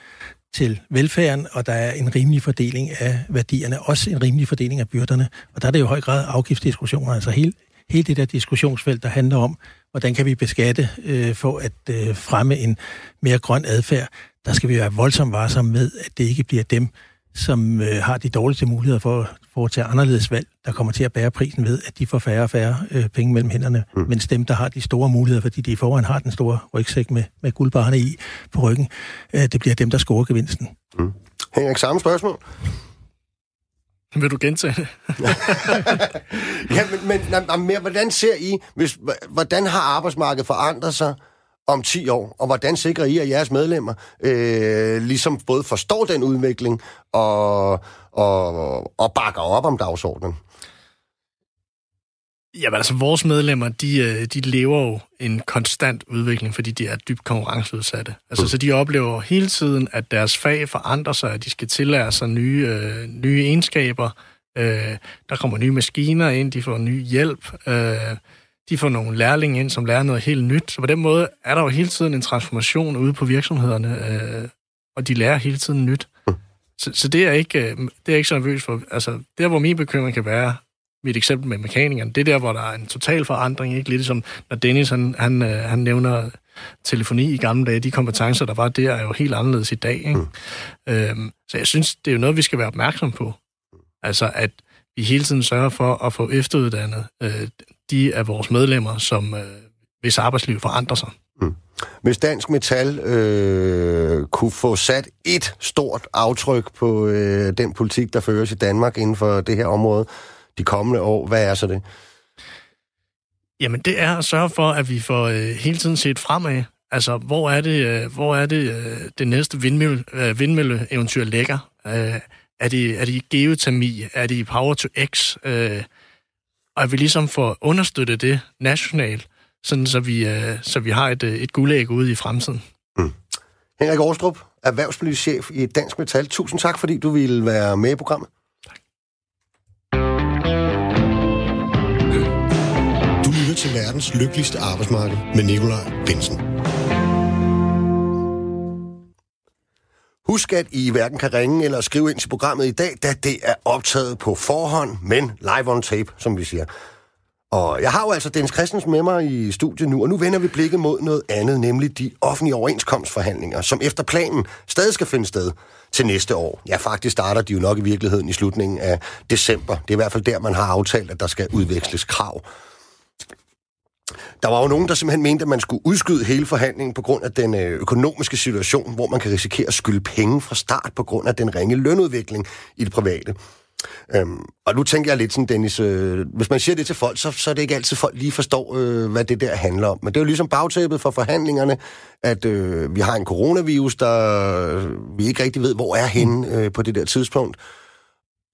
til velfærden, og der er en rimelig fordeling af værdierne, også en rimelig fordeling af byrderne. Og der er det jo i høj grad afgiftsdiskussioner, altså hele, hele det der diskussionsfelt, der handler om, hvordan kan vi beskatte øh, for at øh, fremme en mere grøn adfærd, der skal vi være voldsomt varsomme med, at det ikke bliver dem, som øh, har de dårligste muligheder for at foretage anderledes valg, der kommer til at bære prisen ved, at de får færre og færre øh, penge mellem hænderne, mm. mens dem, der har de store muligheder, fordi de i forvejen har den store rygsæk med, med guldbarne i på ryggen, øh, det bliver dem, der scorer gevinsten. Mm. Henrik, samme spørgsmål. Vil du gentage det? ja, men, men men mere, hvordan ser I, hvis, hvordan har arbejdsmarkedet forandret sig om 10 år, og hvordan sikrer I, at jeres medlemmer øh, ligesom både forstår den udvikling og, og, og bakker op om dagsordenen? Jamen altså, vores medlemmer, de, øh, de lever jo en konstant udvikling, fordi de er dybt konkurrenceudsatte. Altså, mm. så de oplever hele tiden, at deres fag forandrer sig, at de skal tillære sig nye, øh, nye egenskaber. Øh, der kommer nye maskiner ind, de får ny hjælp. Øh, de får nogle lærlinge ind, som lærer noget helt nyt. Så på den måde er der jo hele tiden en transformation ude på virksomhederne, øh, og de lærer hele tiden nyt. Mm. Så, så det, er ikke, øh, det er ikke så nervøs for. Altså, der, hvor min bekymring kan være, mit eksempel med mekanikeren, det er der, hvor der er en total forandring, ikke? Lidt som når Dennis, han, han, øh, han nævner telefoni i gamle dage, de kompetencer, der var der, er jo helt anderledes i dag, ikke? Mm. Øhm, så jeg synes, det er jo noget, vi skal være opmærksom på. Altså, at vi hele tiden sørger for at få efteruddannet øh, de af vores medlemmer, som øh, hvis arbejdsliv forandrer sig. Mm. Hvis Dansk Metal øh, kunne få sat et stort aftryk på øh, den politik, der føres i Danmark inden for det her område, de kommende år, hvad er så det? Jamen, det er at sørge for, at vi får øh, hele tiden set fremad. Altså, hvor er det, øh, hvor er det, øh, det næste vindmølle, øh, vindmølle-eventyr ligger? Øh, er, det, er det geotermi? Er det Power to X? Øh, og at vi ligesom får understøttet det nationalt, sådan så vi, øh, så vi har et, øh, et guldæg ude i fremtiden. Mm. Henrik Aarstrup, erhvervspolitisk chef i Dansk Metal. Tusind tak, fordi du ville være med i programmet. Verdens lykkeligste arbejdsmarked med Nikolaj Bensen. Husk, at I hverken kan ringe eller skrive ind til programmet i dag, da det er optaget på forhånd, men live on tape, som vi siger. Og jeg har jo altså Dennis Christensen med mig i studiet nu, og nu vender vi blikket mod noget andet, nemlig de offentlige overenskomstforhandlinger, som efter planen stadig skal finde sted til næste år. Ja, faktisk starter de jo nok i virkeligheden i slutningen af december. Det er i hvert fald der, man har aftalt, at der skal udveksles krav. Der var jo nogen, der simpelthen mente, at man skulle udskyde hele forhandlingen på grund af den øh, økonomiske situation, hvor man kan risikere at skylde penge fra start på grund af den ringe lønudvikling i det private. Øhm, og nu tænker jeg lidt sådan, Dennis, øh, hvis man siger det til folk, så, så er det ikke altid, folk lige forstår, øh, hvad det der handler om. Men det er jo ligesom bagtæppet for forhandlingerne, at øh, vi har en coronavirus, der øh, vi ikke rigtig ved, hvor er henne øh, på det der tidspunkt.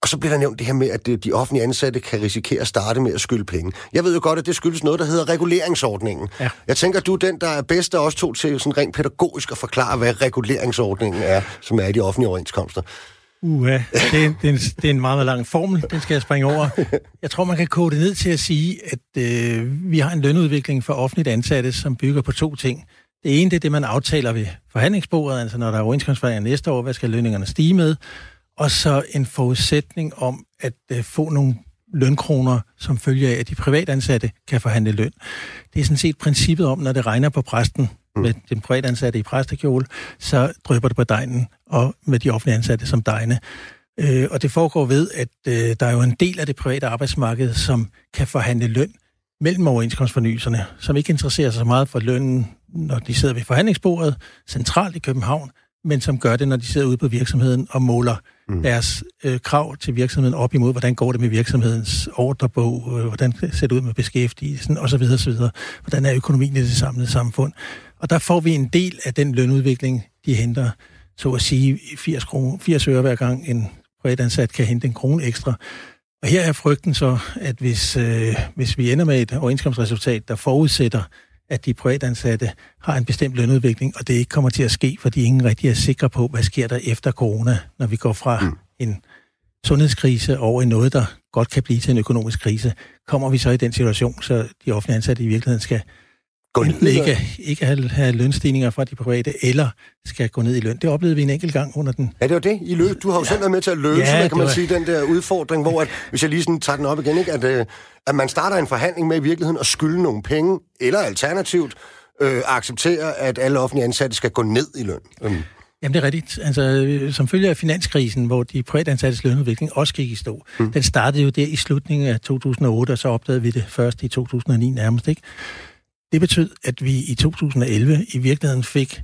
Og så bliver der nævnt det her med, at de offentlige ansatte kan risikere at starte med at skylde penge. Jeg ved jo godt, at det skyldes noget, der hedder reguleringsordningen. Ja. Jeg tænker, du er den, der er bedst af os to til sådan rent pædagogisk at forklare, hvad reguleringsordningen er, som er i de offentlige overenskomster. Uha, det er, det, er en, det er en meget, meget lang formel, den skal jeg springe over. Jeg tror, man kan kode det ned til at sige, at øh, vi har en lønudvikling for offentligt ansatte, som bygger på to ting. Det ene det er det, man aftaler ved forhandlingsbordet, altså når der er overenskomstforhandlinger næste år, hvad skal lønningerne stige med? Og så en forudsætning om at øh, få nogle lønkroner, som følger af, at de privatansatte kan forhandle løn. Det er sådan set princippet om, når det regner på præsten, mm. med den privatansatte i præstekjole, så drypper det på dejen, og med de offentlige ansatte som dejne. Øh, og det foregår ved, at øh, der er jo en del af det private arbejdsmarked, som kan forhandle løn mellem overenskomstfornyelserne, som ikke interesserer sig så meget for lønnen, når de sidder ved forhandlingsbordet centralt i København, men som gør det, når de sidder ude på virksomheden og måler mm. deres øh, krav til virksomheden op imod, hvordan går det med virksomhedens ordrebog, øh, hvordan ser det ud med beskæftigelsen osv. osv. Hvordan er økonomien i det samlede samfund. Og der får vi en del af den lønudvikling, de henter, så at sige 80, kroner, 80 øre hver gang en privatansat kan hente en krone ekstra. Og her er frygten så, at hvis, øh, hvis vi ender med et overenskomstresultat, der forudsætter, at de privatansatte har en bestemt lønudvikling, og det ikke kommer til at ske, fordi ingen rigtig er sikre på, hvad sker der efter corona, når vi går fra mm. en sundhedskrise over i noget, der godt kan blive til en økonomisk krise. Kommer vi så i den situation, så de offentlige ansatte i virkeligheden skal gå ned ikke, ikke have, have lønstigninger fra de private, eller skal gå ned i løn. Det oplevede vi en enkelt gang under den. Ja, det var det. I løb. Du har jo ja. selv været med til at løse, ja, kan man var... sige, den der udfordring, hvor, at, hvis jeg lige sådan tager den op igen, ikke, at, øh, at man starter en forhandling med i virkeligheden at skylde nogle penge, eller alternativt øh, acceptere, at alle offentlige ansatte skal gå ned i løn. Mm. Jamen, det er rigtigt. Altså, som følge af finanskrisen, hvor de privatansattes lønudvikling også gik i stå, mm. den startede jo der i slutningen af 2008, og så opdagede vi det først i 2009 nærmest, ikke? Det betød, at vi i 2011 i virkeligheden fik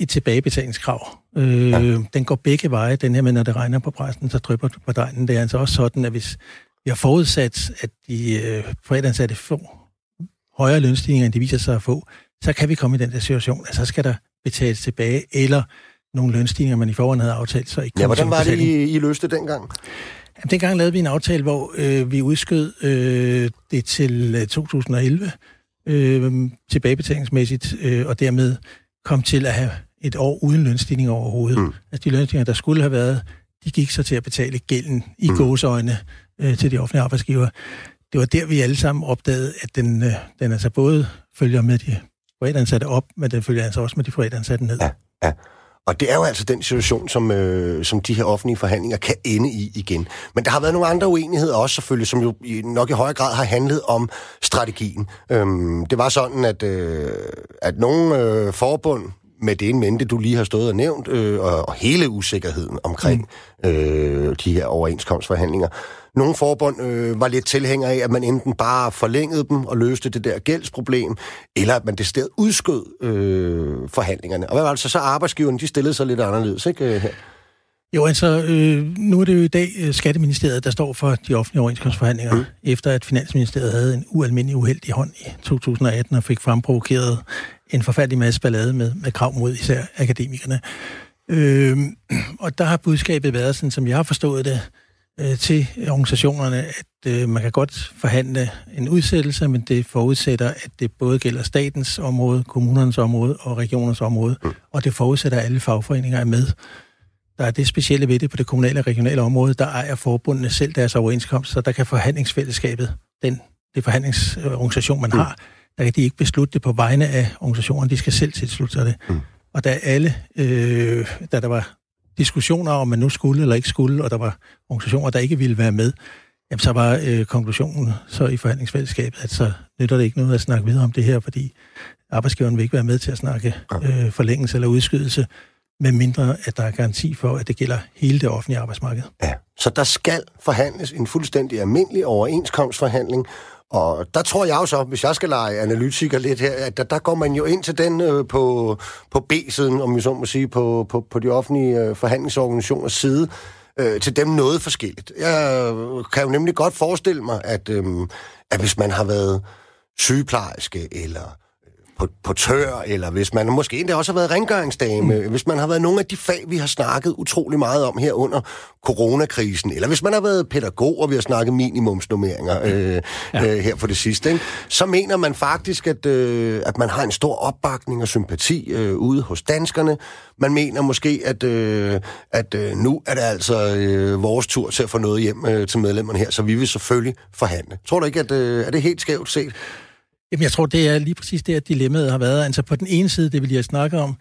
et tilbagebetalingskrav. Øh, ja. Den går begge veje, den her, men når det regner på præsten, så drypper på dejen. Det er altså også sådan, at hvis vi har forudsat, at de øh, privatansatte får højere lønstigninger, end de viser sig at få, så kan vi komme i den der situation, at så skal der betales tilbage, eller nogle lønstigninger, man i forvejen havde aftalt, så ikke Ja, hvordan var det, I, I løste dengang? Jamen, dengang lavede vi en aftale, hvor øh, vi udskød øh, det til øh, 2011, øh, tilbagebetalingsmæssigt, øh, og dermed kom til at have et år uden lønstigning overhovedet. Mm. Altså de lønstigninger, der skulle have været, de gik så til at betale gælden i mm. gåseøjne øh, til de offentlige arbejdsgiver. Det var der, vi alle sammen opdagede, at den, øh, den altså både følger med de privatansatte op, men den følger altså også med de privatansatte ned. Ja, ja. Og det er jo altså den situation, som, øh, som de her offentlige forhandlinger kan ende i igen. Men der har været nogle andre uenigheder også selvfølgelig, som jo nok i højere grad har handlet om strategien. Øhm, det var sådan, at, øh, at nogle øh, forbund med det en mente, du lige har stået og nævnt, øh, og, og hele usikkerheden omkring mm. øh, de her overenskomstforhandlinger, nogle forbund øh, var lidt tilhængere af, at man enten bare forlængede dem og løste det der gældsproblem, eller at man det sted udskød øh, forhandlingerne. Og hvad var det så? Så arbejdsgiverne, de stillede sig lidt anderledes, ikke? Øh, jo, altså, øh, nu er det jo i dag øh, Skatteministeriet, der står for de offentlige overenskomstforhandlinger, mm. efter at Finansministeriet havde en ualmindelig uheldig hånd i 2018 og fik fremprovokeret en forfærdelig masse ballade med, med krav mod især akademikerne. Øh, og der har budskabet været, sådan som jeg har forstået det, øh, til organisationerne, at øh, man kan godt forhandle en udsættelse, men det forudsætter, at det både gælder statens område, kommunernes område og regionernes område, mm. og det forudsætter, at alle fagforeninger er med. Der er det specielle ved det på det kommunale og regionale område, der ejer forbundene selv deres overenskomst, så der kan forhandlingsfællesskabet, den, det forhandlingsorganisation, man har, der kan de ikke beslutte det på vegne af organisationerne, de skal selv tilslutte sig det. Mm. Og da alle, øh, da der var diskussioner om, man nu skulle eller ikke skulle, og der var organisationer, der ikke ville være med, jamen så var øh, konklusionen så i forhandlingsfællesskabet, at så nytter det ikke noget at snakke videre om det her, fordi arbejdsgiveren vil ikke være med til at snakke øh, forlængelse eller udskydelse, med mindre at der er garanti for, at det gælder hele det offentlige arbejdsmarked. Ja, så der skal forhandles en fuldstændig almindelig overenskomstforhandling, og der tror jeg jo så, hvis jeg skal lege analytiker lidt her, at der, der går man jo ind til den øh, på, på B-siden, om vi så må sige, på, på, på de offentlige øh, forhandlingsorganisationers side, øh, til dem noget forskelligt. Jeg øh, kan jo nemlig godt forestille mig, at, øh, at hvis man har været sygeplejerske eller på, tør, eller hvis man måske endda også har været rengøringsdame, mm. hvis man har været nogle af de fag, vi har snakket utrolig meget om her under coronakrisen, eller hvis man har været pædagog, og vi har snakket minimumsnummeringer øh, ja. øh, her for det sidste, ikke? så mener man faktisk, at, øh, at man har en stor opbakning og sympati øh, ude hos danskerne. Man mener måske, at, øh, at øh, nu er det altså øh, vores tur til at få noget hjem øh, til medlemmerne her, så vi vil selvfølgelig forhandle. Tror du ikke, at øh, er det helt skævt set? Jamen, jeg tror, det er lige præcis det, at dilemmaet har været. Altså på den ene side, det vil jeg snakke om,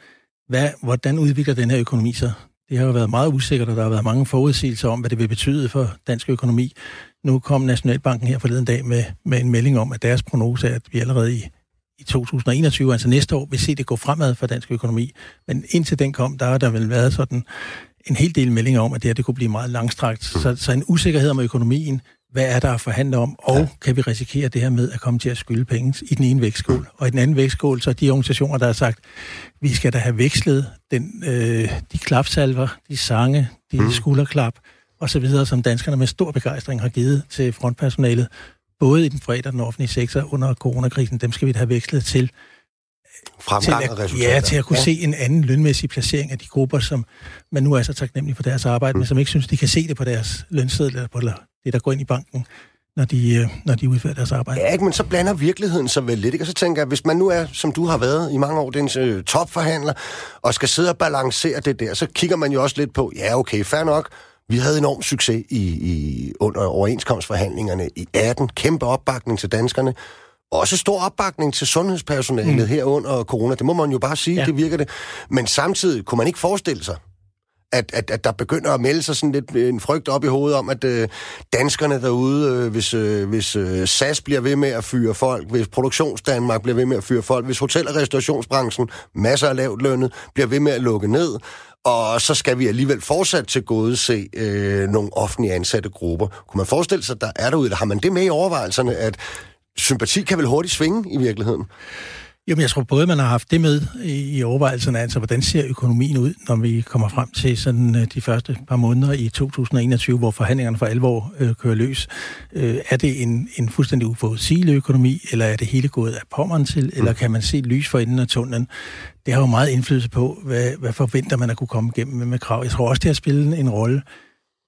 hvad, hvordan udvikler den her økonomi sig? Det har jo været meget usikkert, og der har været mange forudsigelser om, hvad det vil betyde for dansk økonomi. Nu kom Nationalbanken her forleden dag med, med en melding om, at deres prognose er, at vi allerede i, i 2021, altså næste år, vil se det gå fremad for dansk økonomi. Men indtil den kom, der har der vel været sådan en hel del meldinger om, at det her det kunne blive meget langstrakt. Så, så en usikkerhed om økonomien, hvad er der at forhandle om, og ja. kan vi risikere det her med at komme til at skylde penge i den ene vægtskål. Og i den anden vægtskål, så er de organisationer, der har sagt, vi skal da have vekslet den, øh, de klapsalver, de sange, de mm. skulderklap og så videre, som danskerne med stor begejstring har givet til frontpersonalet, både i den fredag og den offentlige sektor under coronakrisen, dem skal vi da have vekslet til Fremgang til at, og resultater. Ja, til at kunne ja. se en anden lønmæssig placering af de grupper, som man nu er så taknemmelig for deres arbejde, mm. men som ikke synes, de kan se det på deres lønseddel eller på det, der går ind i banken, når de, øh, når de udfører deres arbejde. Ja, ikke, men så blander virkeligheden sig vel lidt. Ikke? Og så tænker jeg, hvis man nu er, som du har været i mange år, den øh, topforhandler, og skal sidde og balancere det der, så kigger man jo også lidt på, ja okay, fair nok, vi havde enorm succes i, i, under overenskomstforhandlingerne i 18. Kæmpe opbakning til danskerne. Også stor opbakning til sundhedspersonalet mm. her under corona. Det må man jo bare sige, ja. det virker det. Men samtidig kunne man ikke forestille sig, at, at, at der begynder at melde sig sådan lidt øh, en frygt op i hovedet om, at øh, danskerne derude, øh, hvis, øh, hvis øh, SAS bliver ved med at fyre folk, hvis Produktionsdanmark bliver ved med at fyre folk, hvis hotel- og restaurationsbranchen, masser af lavt lønnet, bliver ved med at lukke ned, og så skal vi alligevel fortsat til gode se øh, nogle offentlige ansatte grupper. Kunne man forestille sig, at der er derude, eller har man det med i overvejelserne, at sympati kan vel hurtigt svinge i virkeligheden? Jo, men jeg tror både, man har haft det med i, overvejelserne, altså hvordan ser økonomien ud, når vi kommer frem til sådan øh, de første par måneder i 2021, hvor forhandlingerne for alvor øh, kører løs. Øh, er det en, en fuldstændig uforudsigelig økonomi, eller er det hele gået af pommeren til, mm. eller kan man se lys for enden af tunnelen? Det har jo meget indflydelse på, hvad, hvad forventer man at kunne komme igennem med, med krav. Jeg tror også, det har spillet en rolle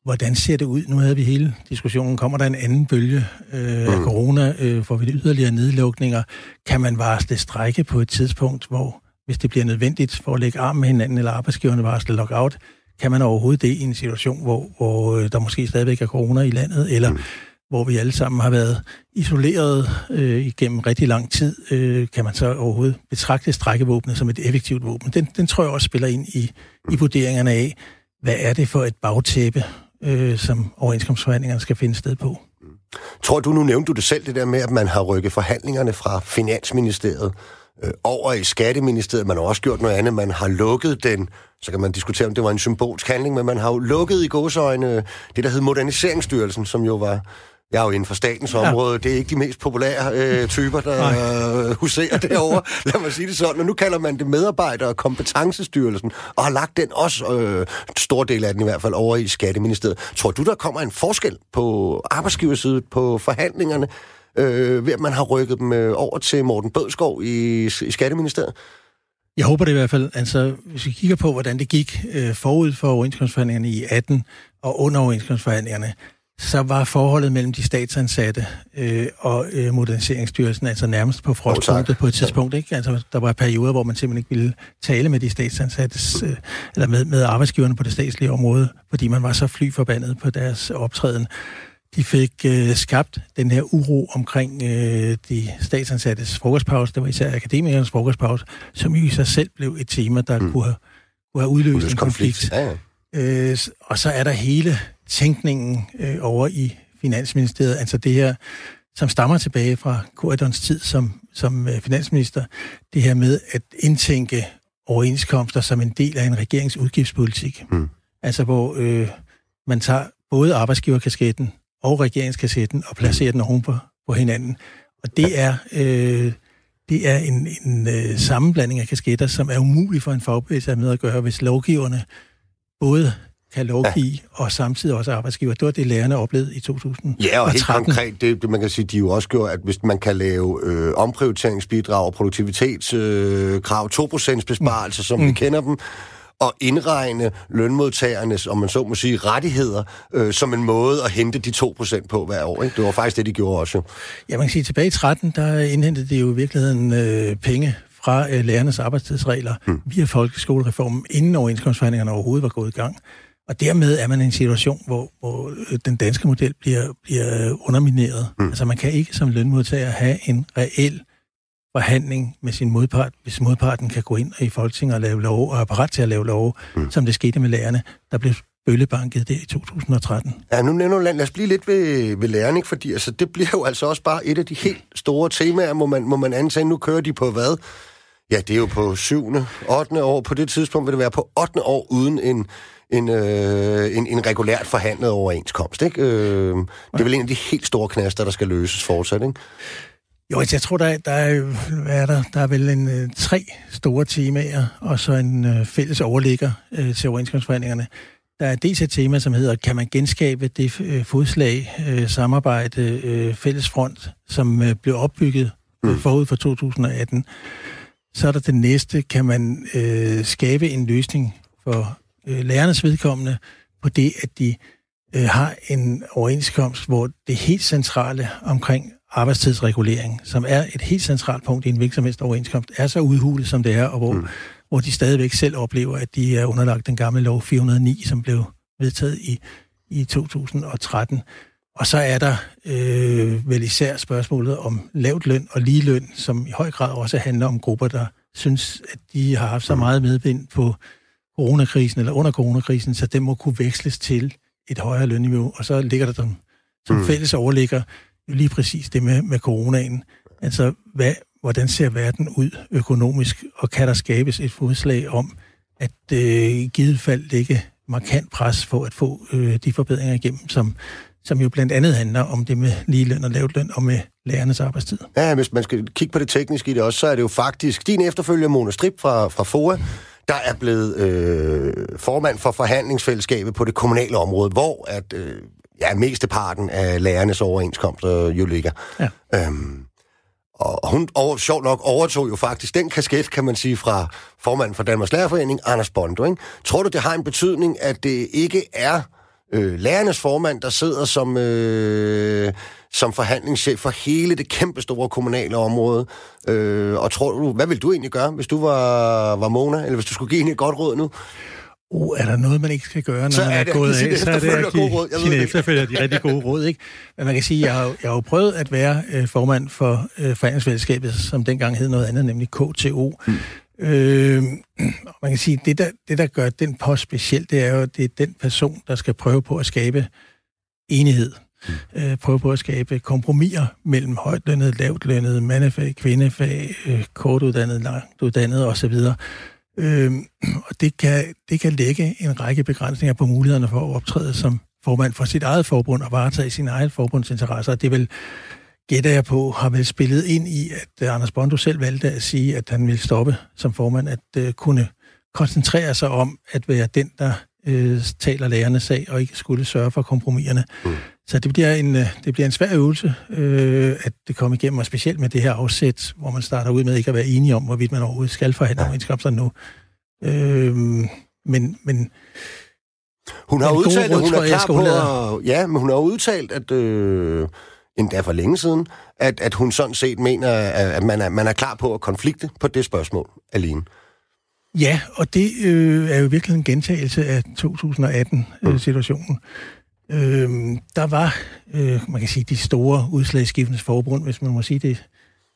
Hvordan ser det ud? Nu havde vi hele diskussionen. Kommer der en anden bølge øh, mm. af corona? Øh, får vi yderligere nedlukninger? Kan man varsle strække på et tidspunkt, hvor hvis det bliver nødvendigt for at lægge arm med hinanden, eller arbejdsgiverne varsle lockout, kan man overhovedet det i en situation, hvor, hvor øh, der måske stadigvæk er corona i landet, eller mm. hvor vi alle sammen har været isoleret øh, igennem rigtig lang tid, øh, kan man så overhovedet betragte strækkevåbnet som et effektivt våben. Den, den tror jeg også spiller ind i, i vurderingerne af, hvad er det for et bagtæppe, øh, som overenskomstforhandlingerne skal finde sted på. Tror du, nu nævnte du det selv, det der med, at man har rykket forhandlingerne fra Finansministeriet øh, over i Skatteministeriet. Man har også gjort noget andet. Man har lukket den, så kan man diskutere, om det var en symbolsk handling, men man har jo lukket i godsøjne det, der hed Moderniseringsstyrelsen, som jo var jeg er jo inden for statens ja. område. Det er ikke de mest populære øh, typer, der øh, huserer derovre. Lad mig sige det sådan. Og nu kalder man det medarbejder- og kompetencestyrelsen, og har lagt den også, øh, stor del af den i hvert fald, over i Skatteministeriet. Tror du, der kommer en forskel på arbejdsgiversiden, på forhandlingerne, øh, ved at man har rykket dem øh, over til Morten Bødskov i, i Skatteministeriet? Jeg håber det i hvert fald. Altså, hvis vi kigger på, hvordan det gik øh, forud for overenskomstforhandlingerne i 18 og under overenskomstforhandlingerne, så var forholdet mellem de statsansatte øh, og øh, Moderniseringsstyrelsen altså nærmest på frostpunktet på et tidspunkt. Ikke? Altså, der var perioder, hvor man simpelthen ikke ville tale med de statsansattes, øh, eller med, med arbejdsgiverne på det statslige område, fordi man var så flyforbandet på deres optræden. De fik øh, skabt den her uro omkring øh, de statsansattes frokostpause, det var især akademikernes frokostpause, som i sig selv blev et tema, der mm. kunne, have, kunne have udløst en konflikt. Ja, ja. Øh, og så er der hele tænkningen øh, over i Finansministeriet, altså det her, som stammer tilbage fra Corridons tid som, som øh, finansminister, det her med at indtænke overenskomster som en del af en regerings udgiftspolitik. Mm. Altså hvor øh, man tager både arbejdsgiverkasketten og regeringskassetten og placerer mm. den oven på, på hinanden. Og det er, øh, det er en, en øh, sammenblanding af kasketter, som er umulig for en fagbevægelse at med at gøre, hvis lovgiverne både kan lovgive, ja. og samtidig også arbejdsgiver. Det var det, lærerne oplevede i 2013. Ja, og helt konkret, det, det man kan sige, de jo også gjort, at hvis man kan lave øh, omprioriteringsbidrag og produktivitetskrav, øh, 2% besparelser, mm. som mm. vi kender dem, og indregne lønmodtagernes, om man så må sige, rettigheder øh, som en måde at hente de 2% på hver år. Ikke? Det var faktisk det, de gjorde også. Ja, man kan sige, tilbage i 13, der indhentede de jo i virkeligheden øh, penge fra øh, lærernes arbejdstidsregler hmm. via folkeskolereformen, inden overenskomstforhandlingerne overhovedet var gået i gang. Og dermed er man i en situation, hvor, hvor øh, den danske model bliver, bliver undermineret. Hmm. Altså man kan ikke som lønmodtager have en reel forhandling med sin modpart, hvis modparten kan gå ind i Folketinget og lave lov, og er parat til at lave lov, mm. som det skete med lærerne, der blev bøllebanket der i 2013. Ja, nu nævner lad os blive lidt ved, ved lærerne, ikke? fordi altså, det bliver jo altså også bare et af de helt store temaer, må man, må man antage. Nu kører de på hvad? Ja, det er jo på 7. 8. år. På det tidspunkt vil det være på 8. år uden en, en, øh, en, en regulært forhandlet overenskomst. Ikke? Øh, det er vel en af de helt store knaster, der skal løses fortsat, ikke? Jo, altså, jeg tror, der, der, er, hvad er der? der er vel en, øh, tre store temaer, og så en øh, fælles overligger øh, til overenskomstforhandlingerne. Der er dels et tema, som hedder, kan man genskabe det øh, fodslag, øh, samarbejde, øh, fælles front, som øh, blev opbygget mm. forud for 2018. Så er der det næste, kan man øh, skabe en løsning for øh, lærernes vedkommende på det, at de øh, har en overenskomst, hvor det helt centrale omkring arbejdstidsregulering, som er et helt centralt punkt i en virksomhedsoverenskomst, er så udhulet, som det er, og hvor, mm. hvor de stadigvæk selv oplever, at de er underlagt den gamle lov 409, som blev vedtaget i, i 2013. Og så er der øh, vel især spørgsmålet om lavt løn og lige løn, som i høj grad også handler om grupper, der synes, at de har haft så mm. meget medvind på coronakrisen eller under coronakrisen, så det må kunne veksles til et højere lønniveau. Og så ligger der som, som mm. fælles overligger lige præcis det med, med coronaen. Altså, hvad, hvordan ser verden ud økonomisk, og kan der skabes et fodslag om, at øh, i givet fald ligge markant pres på at få øh, de forbedringer igennem, som, som jo blandt andet handler om det med lige løn og lavt løn og med lærernes arbejdstid. Ja, hvis man skal kigge på det tekniske i det også, så er det jo faktisk din efterfølger, Mona Strip fra, fra FOA, der er blevet øh, formand for forhandlingsfællesskabet på det kommunale område, hvor at øh, ja, mesteparten af lærernes overenskomster jo ligger. Ja. Øhm, og hun, over, sjovt nok, overtog jo faktisk den kasket, kan man sige, fra formanden for Danmarks Lærerforening, Anders Bondo. Ikke? Tror du, det har en betydning, at det ikke er øh, lærernes formand, der sidder som, øh, som forhandlingschef for hele det kæmpe store kommunale område? Øh, og tror du, hvad vil du egentlig gøre, hvis du var, var Mona, eller hvis du skulle give hende et godt råd nu? Uh, er der noget, man ikke skal gøre, når så man er, er gået af? Så er det at give sine efterfølger de rigtig gode råd, ikke? Men man kan sige, jeg har, jeg har jo prøvet at være øh, formand for øh, forhandlingsfællesskabet, som dengang hed noget andet, nemlig KTO. Mm. Øh, man kan sige, det der, det der gør den post speciel, det er jo, det er den person, der skal prøve på at skabe enighed. Mm. Øh, prøve på at skabe kompromiser mellem højtlønnet, lavtlønnet, mandefag, kvindefag, øh, kortuddannet, langtuddannet osv., Øhm, og det kan, det kan lægge en række begrænsninger på mulighederne for at optræde som formand for sit eget forbund og varetage sin egen forbundsinteresser. Det vil, gætter jeg på, har vel spillet ind i, at øh, Anders Bondo selv valgte at sige, at han ville stoppe som formand, at øh, kunne koncentrere sig om at være den, der uh, taler lærernes sag, og ikke skulle sørge for kompromiserne. Mm. Så det bliver en, det bliver en svær øvelse, øh, at det kommer igennem, og specielt med det her afsæt, hvor man starter ud med ikke at være enige om, hvorvidt man overhovedet skal forhandle overenskomster nu. Øh, men, men hun har udtalt, at hun er klar på at, ja, men hun har udtalt, at øh, endda for længe siden, at, at hun sådan set mener, at man er, man er klar på at konflikte på det spørgsmål alene. Ja, og det øh, er jo virkelig en gentagelse af 2018-situationen. Mm. Øh, der var, øh, man kan sige, de store udslagsskiftende forbund, hvis man må sige det,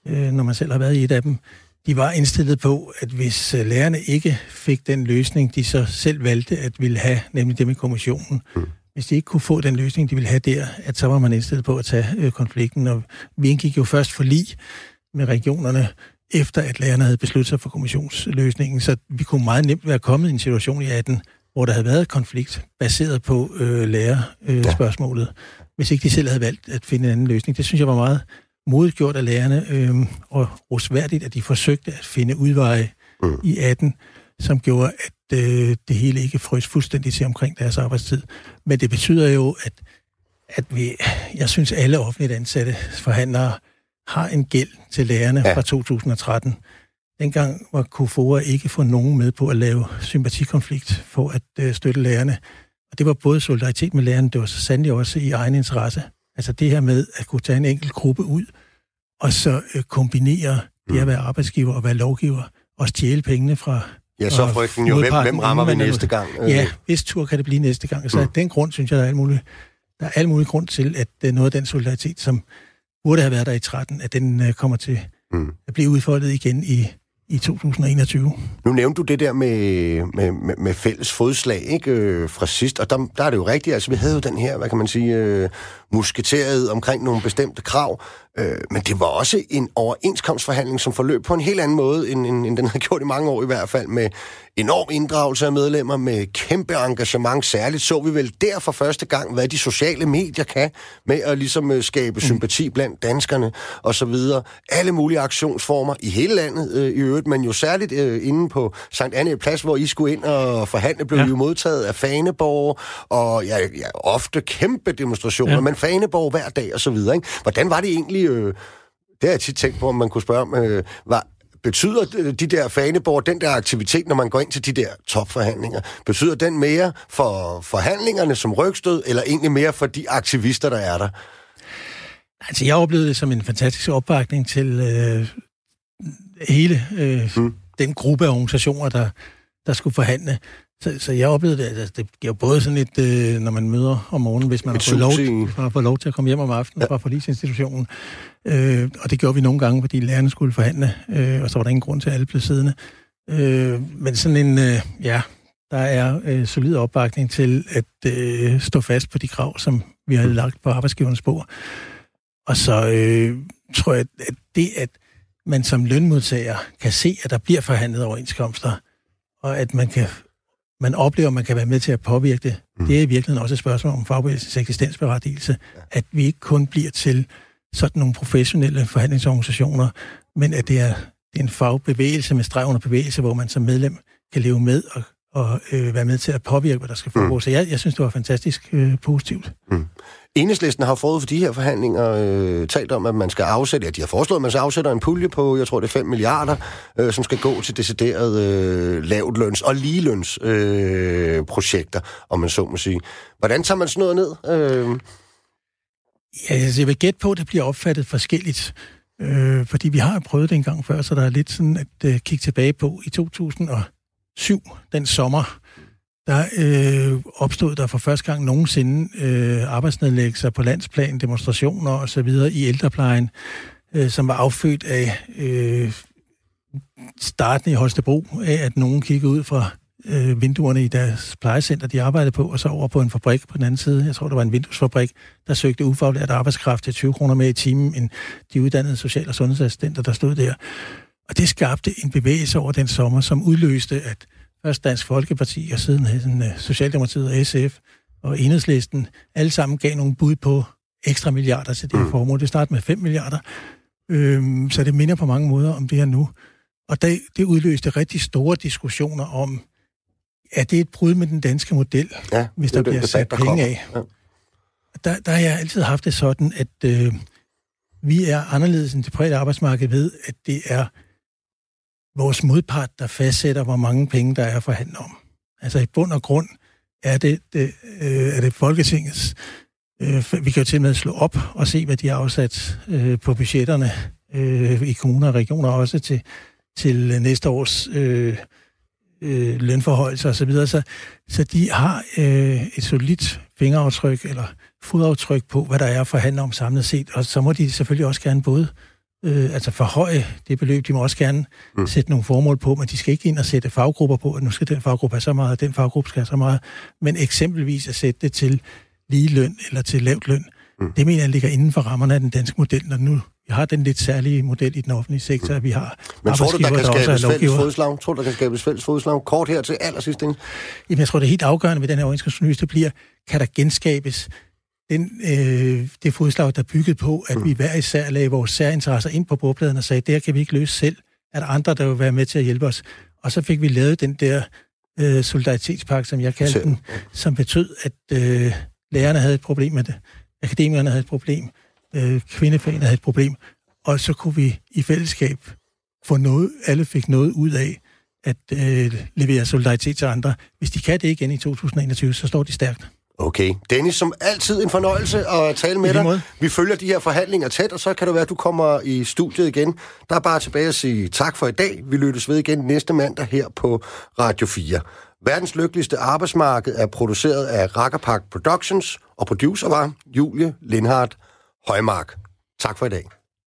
øh, når man selv har været i et af dem, de var indstillet på, at hvis øh, lærerne ikke fik den løsning, de så selv valgte at ville have, nemlig det med kommissionen, mm. hvis de ikke kunne få den løsning, de ville have der, at så var man indstillet på at tage øh, konflikten. Og vi indgik jo først for lige med regionerne, efter at lærerne havde besluttet sig for kommissionsløsningen, så vi kunne meget nemt være kommet i en situation i 18, hvor der havde været konflikt baseret på øh, lærerspørgsmålet, øh, ja. hvis ikke de selv havde valgt at finde en anden løsning. Det synes jeg var meget modgjort af lærerne, øh, og rosværdigt, at de forsøgte at finde udveje mm. i 18, som gjorde, at øh, det hele ikke frøs fuldstændig til omkring deres arbejdstid. Men det betyder jo, at, at vi, jeg synes, alle offentligt ansatte forhandlere har en gæld til lærerne ja. fra 2013. Dengang var KFOA ikke få nogen med på at lave sympatikonflikt for at øh, støtte lærerne. Og det var både solidaritet med lærerne, det var så sandelig også i egen interesse. Altså det her med at kunne tage en enkelt gruppe ud, og så øh, kombinere det at mm. være arbejdsgiver og være lovgiver, og stjæle pengene fra Ja, så frygten jo, hvem, hvem rammer vi næste gang? Ja, hvis tur kan det blive næste gang. Så mm. af den grund, synes jeg, der er alt muligt, der er alt muligt grund til, at øh, noget af den solidaritet, som burde have været der i 13, at den øh, kommer til mm. at blive udfoldet igen i i 2021. Nu nævnte du det der med, med, med, med fælles fodslag ikke, øh, fra sidst, og der, der er det jo rigtigt, altså vi havde jo den her, hvad kan man sige, øh, musketeret omkring nogle bestemte krav, øh, men det var også en overenskomstforhandling, som forløb på en helt anden måde, end, end, end den havde gjort i mange år i hvert fald, med enorm inddragelse af medlemmer, med kæmpe engagement. Særligt så vi vel der for første gang, hvad de sociale medier kan med at ligesom øh, skabe mm. sympati blandt danskerne og så videre. Alle mulige aktionsformer i hele landet øh, i øvrigt, men jo særligt øh, inde på Sankt Anne Plads, hvor I skulle ind og forhandle, blev ja. jo modtaget af faneborg og ja, ja, ofte kæmpe demonstrationer, ja. men faneborg hver dag og så videre. Ikke? Hvordan var det egentlig... Øh, det har jeg tit tænkt på, om man kunne spørge om, øh, var, betyder de der faneborg, den der aktivitet, når man går ind til de der topforhandlinger, betyder den mere for forhandlingerne som rygstød, eller egentlig mere for de aktivister, der er der? Altså, jeg oplevede det som en fantastisk opbakning til øh, hele øh, mm. den gruppe af organisationer, der, der skulle forhandle. Så, så jeg oplevede det, altså, det giver både sådan et, øh, når man møder om morgenen, hvis man har fået, lov, har fået lov til at komme hjem om aftenen ja. fra forlisinstitutionen. Øh, og det gjorde vi nogle gange, fordi lærerne skulle forhandle, øh, og så var der ingen grund til, at alle blev siddende. Øh, men sådan en, øh, ja, der er øh, solid opbakning til at øh, stå fast på de krav, som vi har lagt på arbejdsgivernes spor. Og så øh, tror jeg, at det, at man som lønmodtager kan se, at der bliver forhandlet overenskomster, og at man kan man oplever, at man kan være med til at påvirke det. Mm. Det er i virkeligheden også et spørgsmål om fagbevægelsens eksistensberettigelse, ja. at vi ikke kun bliver til sådan nogle professionelle forhandlingsorganisationer, men at det er, en fagbevægelse med streg under bevægelse, hvor man som medlem kan leve med og, og øh, være med til at påvirke, hvad der skal foregå. Mm. Så jeg, jeg synes, det var fantastisk øh, positivt. Mm. Enhedslisten har forud for de her forhandlinger øh, talt om, at man skal afsætte, ja, de har foreslået, at man så afsætter en pulje på, jeg tror det er 5 milliarder, øh, som skal gå til decideret øh, lavt løns- og ligeløns øh, projekter, om man så må sige. Hvordan tager man sådan noget ned? Øh? Ja, altså, jeg vil gætte på, at det bliver opfattet forskelligt. Øh, fordi vi har prøvet det en gang før, så der er lidt sådan at øh, kigge tilbage på. I 2007, den sommer, der øh, opstod der for første gang nogensinde øh, arbejdsnedlæggelser på landsplan, demonstrationer og så videre i ældreplejen, øh, som var affødt af øh, starten i Holstebro, af at nogen kiggede ud fra øh, vinduerne i deres plejecenter, de arbejdede på, og så over på en fabrik på den anden side. Jeg tror, det var en vinduesfabrik, der søgte ufaglært arbejdskraft til 20 kroner mere i timen, end de uddannede social- og sundhedsassistenter, der stod der. Og det skabte en bevægelse over den sommer, som udløste, at først Dansk Folkeparti, og siden uh, Socialdemokratiet og SF og Enhedslisten, alle sammen gav nogle bud på ekstra milliarder til det her mm. formål. Det startede med 5 milliarder, øhm, så det minder på mange måder om det her nu. Og det, det udløste rigtig store diskussioner om, er det et brud med den danske model, ja, hvis der bliver sat der penge kommer. af? Ja. Der, der har jeg altid haft det sådan, at øh, vi er anderledes end det private arbejdsmarked ved, at det er vores modpart, der fastsætter, hvor mange penge der er at forhandle om. Altså i bund og grund er det, det, øh, er det Folketingets... Øh, vi kan jo til med slå op og se, hvad de har afsat øh, på budgetterne øh, i kommuner og regioner også til, til næste års øh, øh, lønforhold og så videre. Så, så de har øh, et solidt fingeraftryk eller fodaftryk på, hvad der er at forhandle om samlet set. Og så må de selvfølgelig også gerne både øh, altså forhøje det beløb. De må også gerne mm. sætte nogle formål på, men de skal ikke ind og sætte faggrupper på, at nu skal den faggruppe have så meget, og den faggruppe skal have så meget. Men eksempelvis at sætte det til lige løn eller til lavt løn, mm. det mener jeg ligger inden for rammerne af den danske model, når nu vi har den lidt særlige model i den offentlige sektor, mm. at vi har Men tror du, der kan skabes der fælles fodslag? Tror du, der kan skabes fælles fodslag? Kort her til allersidst. Jamen, jeg tror, det er helt afgørende ved den her overenskomstfornyelse, det bliver, kan der genskabes den, øh, det fodslag, der byggede på, at mm. vi hver især lagde vores særinteresser ind på bordpladen og sagde, det her kan vi ikke løse selv. Er der andre, der vil være med til at hjælpe os? Og så fik vi lavet den der øh, solidaritetspakke, som jeg kaldte den, som betød, at øh, lærerne havde et problem med det, akademikerne havde et problem, øh, kvindefagene havde et problem, og så kunne vi i fællesskab få noget, alle fik noget ud af at øh, levere solidaritet til andre. Hvis de kan det igen i 2021, så står de stærkt. Okay. Dennis, som altid en fornøjelse at tale med dig. Vi følger de her forhandlinger tæt, og så kan det være, at du kommer i studiet igen. Der er bare tilbage at sige tak for i dag. Vi lyttes ved igen næste mandag her på Radio 4. Verdens lykkeligste arbejdsmarked er produceret af Rackerpark Productions, og producer var Julie Lindhardt Højmark. Tak for i dag.